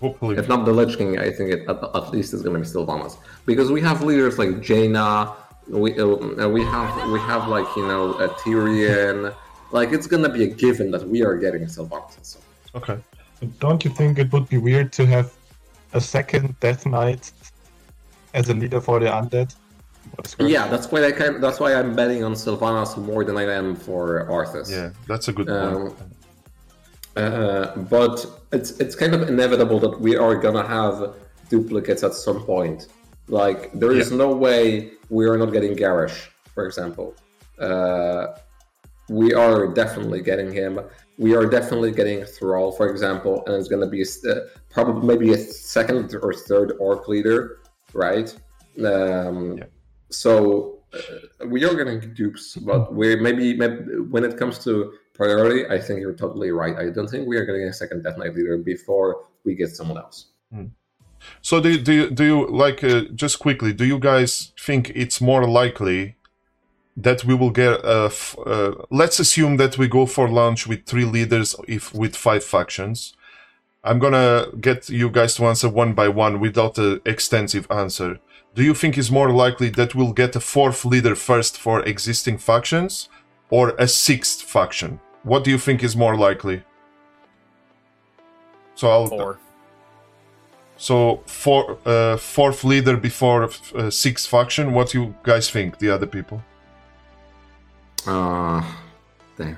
Hopefully. If not the Lich King, I think it at, at least is going to be Sylvanas because we have leaders like Jaina, we uh, we have we have like you know a Tirion. Like it's going to be a given that we are getting Sylvanas. So. Okay. Don't you think it would be weird to have a second Death Knight as a leader for the undead? What is correct? Yeah, that's why I kind. That's why I'm betting on Sylvanas more than I am for Arthas. Yeah, that's a good Um. Uh, but it's it's kind of inevitable that we are gonna have duplicates at some point. Like there is no way we are not getting Garrosh, for example. Uh, we are definitely getting him. We are definitely getting Thrall, for example, and it's gonna be uh, probably maybe a second or third orc leader, right? Um, Yeah. So uh, we are getting dupes, but we maybe, maybe when it comes to priority, I think you're totally right. I don't think we are getting a second Death Knight leader before we get someone else. So do you, do you, do you like uh, just quickly? Do you guys think it's more likely that we will get a? F- uh, let's assume that we go for launch with three leaders, if with five factions. I'm gonna get you guys to answer one by one without an extensive answer. Do you think it's more likely that we'll get a fourth leader first for existing factions, or a sixth faction? What do you think is more likely? So I'll Four. so four, uh, fourth leader before uh, sixth faction. What do you guys think? The other people. Uh, damn.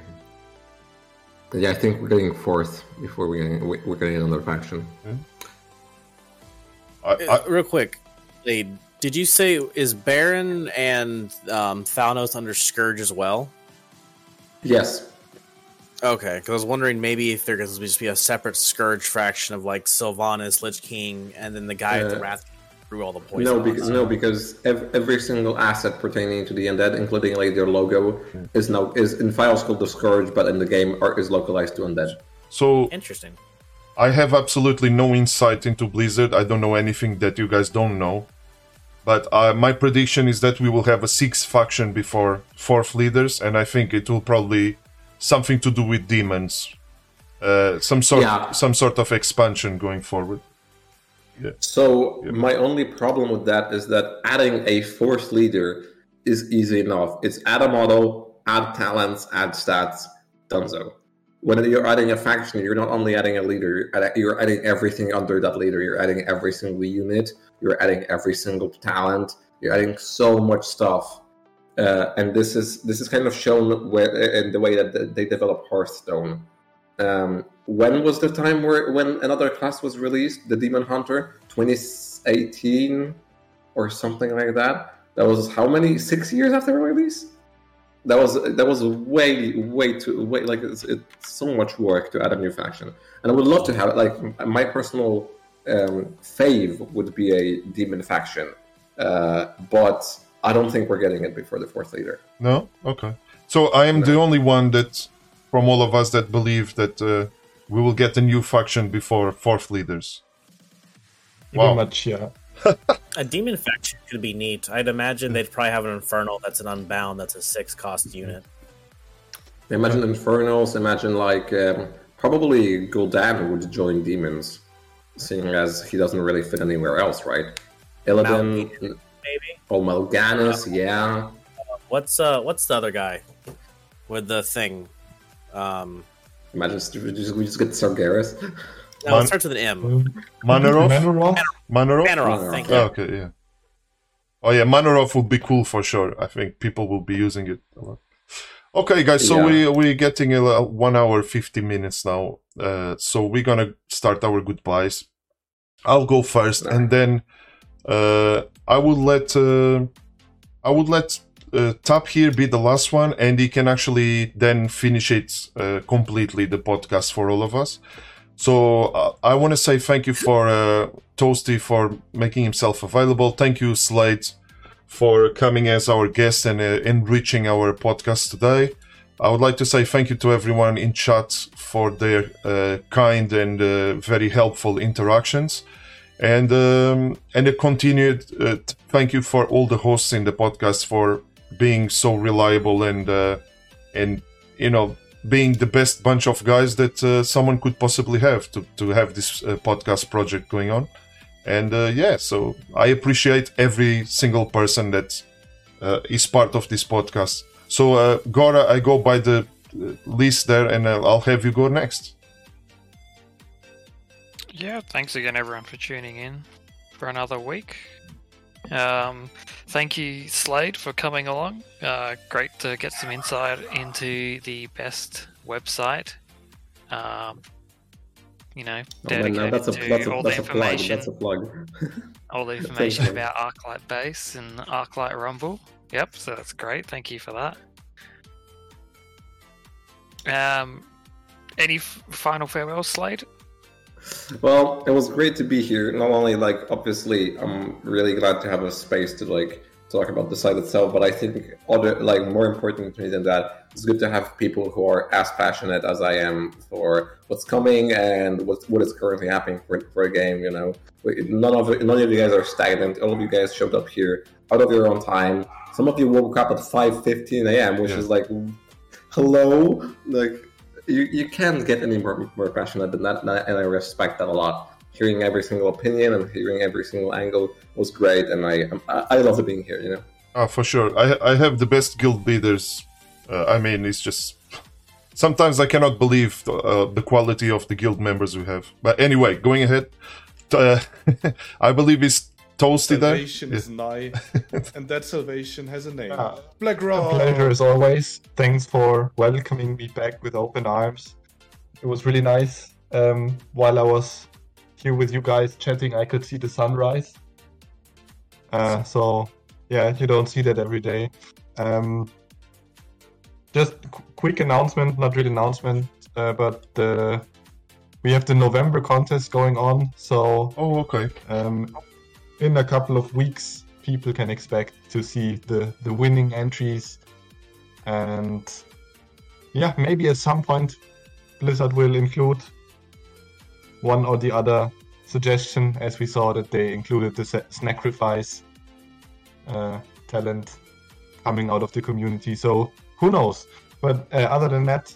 Yeah, I think we're getting fourth before we getting, we- we're getting another faction. I, Uh, I, real quick, did you say is Baron and um, Thalnos under Scourge as well? Yes. Okay, because I was wondering maybe if there could just be a separate Scourge faction of like Sylvanas, Lich King, and then the guy at the Uh, Wrath threw all the poison. No, because no, because ev- every single asset pertaining to the undead, including like their logo, is now is in files called the Scourge, but in the game are, is localized to undead. so Interesting. I have absolutely no insight into Blizzard. I don't know anything that you guys don't know. But uh, my prediction is that we will have a sixth faction before fourth leaders, and I think it will probably something to do with demons, uh, some sort, Yeah. some sort of expansion going forward. So my only problem with that is that adding a fourth leader is easy enough. It's add a model, add talents, add stats, donezo. When you're adding a faction, you're not only adding a leader, you're you're adding everything under that leader. You're adding every single unit, you're adding every single talent, you're adding so much stuff. Uh, and this is this is kind of shown where, in the way that they develop Hearthstone. Um, when was the time where when another class was released, the Demon Hunter, 2018 or something like that? That was how many? Six years after release? That was that was way way too way like it's, it's so much work to add a new faction, and I would love to have it. Like my personal um, fave would be a demon faction, uh, but I don't think we're getting it before the fourth leader. No, okay. So I am the only one that, from all of us, that believe that uh, we will get a new faction before fourth leaders. Pretty Wow. much, yeah. A demon faction could be neat. I'd imagine they'd probably have an infernal that's an unbound that's a six cost unit. Imagine Infernals. Imagine like um, probably Gul'dan would join demons, seeing as he doesn't really fit anywhere else, right? Illidan, Maybe. oh Mal'Ganis, yeah. What's uh what's the other guy with the thing? Um Imagine st- we just, we just get Sargeras. no, Man- it starts with an M. Mannoroth? Mannoroth? Mannoroth? Mannoroth, thank you. Oh, okay, yeah. Oh yeah, Mannoroth would be cool for sure. I think people will be using it a lot. Okay, guys. So Yeah. we we're getting a, a one hour fifty minutes now. Uh, so we're gonna start our goodbyes. I'll go first, and then uh, I would let uh, I would let uh, Tap here be the last one, and he can actually then finish it uh, completely the podcast for all of us. So uh, I want to say thank you for uh, Toasty for making himself available. Thank you, Slade, for coming as our guest and uh, enriching our podcast today. I would like to say thank you to everyone in chat for their uh, kind and very helpful interactions, and um, and a continued uh, thank you for all the hosts in the podcast for being so reliable and uh, and you know being the best bunch of guys that uh, someone could possibly have to, to have this uh, podcast project going on. And uh, yeah, so I appreciate every single person that uh, is part of this podcast. So, uh, Gora, I go by the list there and I'll have you go next. Yeah, thanks again, everyone, for tuning in for another week. Um, thank you, Slade, for coming along. Uh, great to get some insight into the best website. Um, you know, Oh, that's a to that's a, all the information, That's a plug. all the information about ArcLight Base and ArcLight Rumble. Yep, so that's great. Thank you for that. Um, any f- final farewell, Slade? Well, it was great to be here. Not only like obviously, I'm really glad to have a space to like talk about the site itself, but I think other like more important to me than that, it's good to have people who are as passionate as I am for what's coming and what's what is currently happening for, for a game. You know, none of none of you guys are stagnant. All of you guys showed up here out of your own time. Some of you woke up at 5:15 a.m., which Yeah. is like, hello, like you, you can't get any more, more passionate than that, and I- respect that a lot. Hearing every single opinion and hearing every single angle was great, and I I, I love being here. You know. Ah, for sure. I I have the best guild leaders. Uh, I mean, it's just sometimes I cannot believe uh, the quality of the guild members we have. But anyway, going ahead, uh, I believe it's Toasty there. Salvation is nigh, and that salvation has a name. Yeah. Black A Rock. pleasure as always. Thanks for welcoming me back with open arms. It was really nice. Um, while I was here with you guys chatting, I could see the sunrise. Uh, so, yeah, you don't see that every day. Um, just qu- quick announcement, not really announcement, uh, but uh, we have the November contest going on. So Oh, okay. um, in a couple of weeks, people can expect to see the, the winning entries. And yeah, maybe at some point, Blizzard will include one or the other suggestion, as we saw that they included the sacrifice uh, talent coming out of the community. So who knows? But uh, other than that,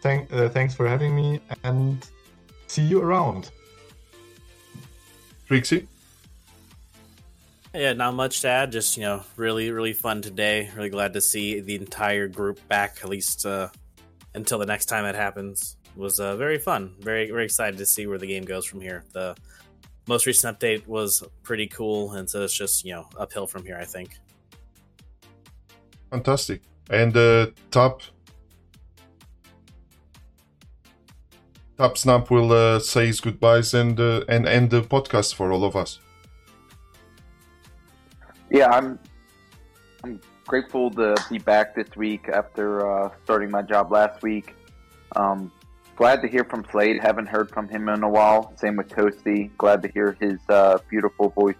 thank, uh, thanks for having me and see you around. Trixie. Yeah, not much to add. Just you know, really, really fun today. Really glad to see the entire group back, at least uh, until the next time it happens. It was uh, very fun. Very, very excited to see where the game goes from here. The most recent update was pretty cool, and so it's just you know uphill from here. I think. Fantastic. And uh, Top. Top Snap will uh, say his goodbyes and uh, and end the podcast for all of us. Yeah, I'm I'm grateful to be back this week after uh, starting my job last week. Um, glad to hear from Slade. Haven't heard from him in a while. Same with Toasty. Glad to hear his uh, beautiful voice.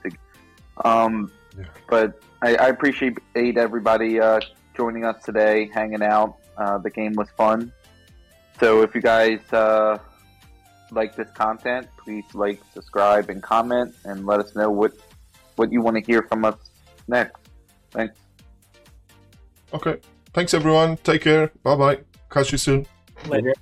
Um, Yeah. But I, I appreciate everybody uh, joining us today, hanging out. Uh, the game was fun. So if you guys uh, like this content, please like, subscribe, and comment, and let us know what what you want to hear from us next. Thanks. Okay. Thanks everyone. Take care. Bye bye. Catch you soon. Later.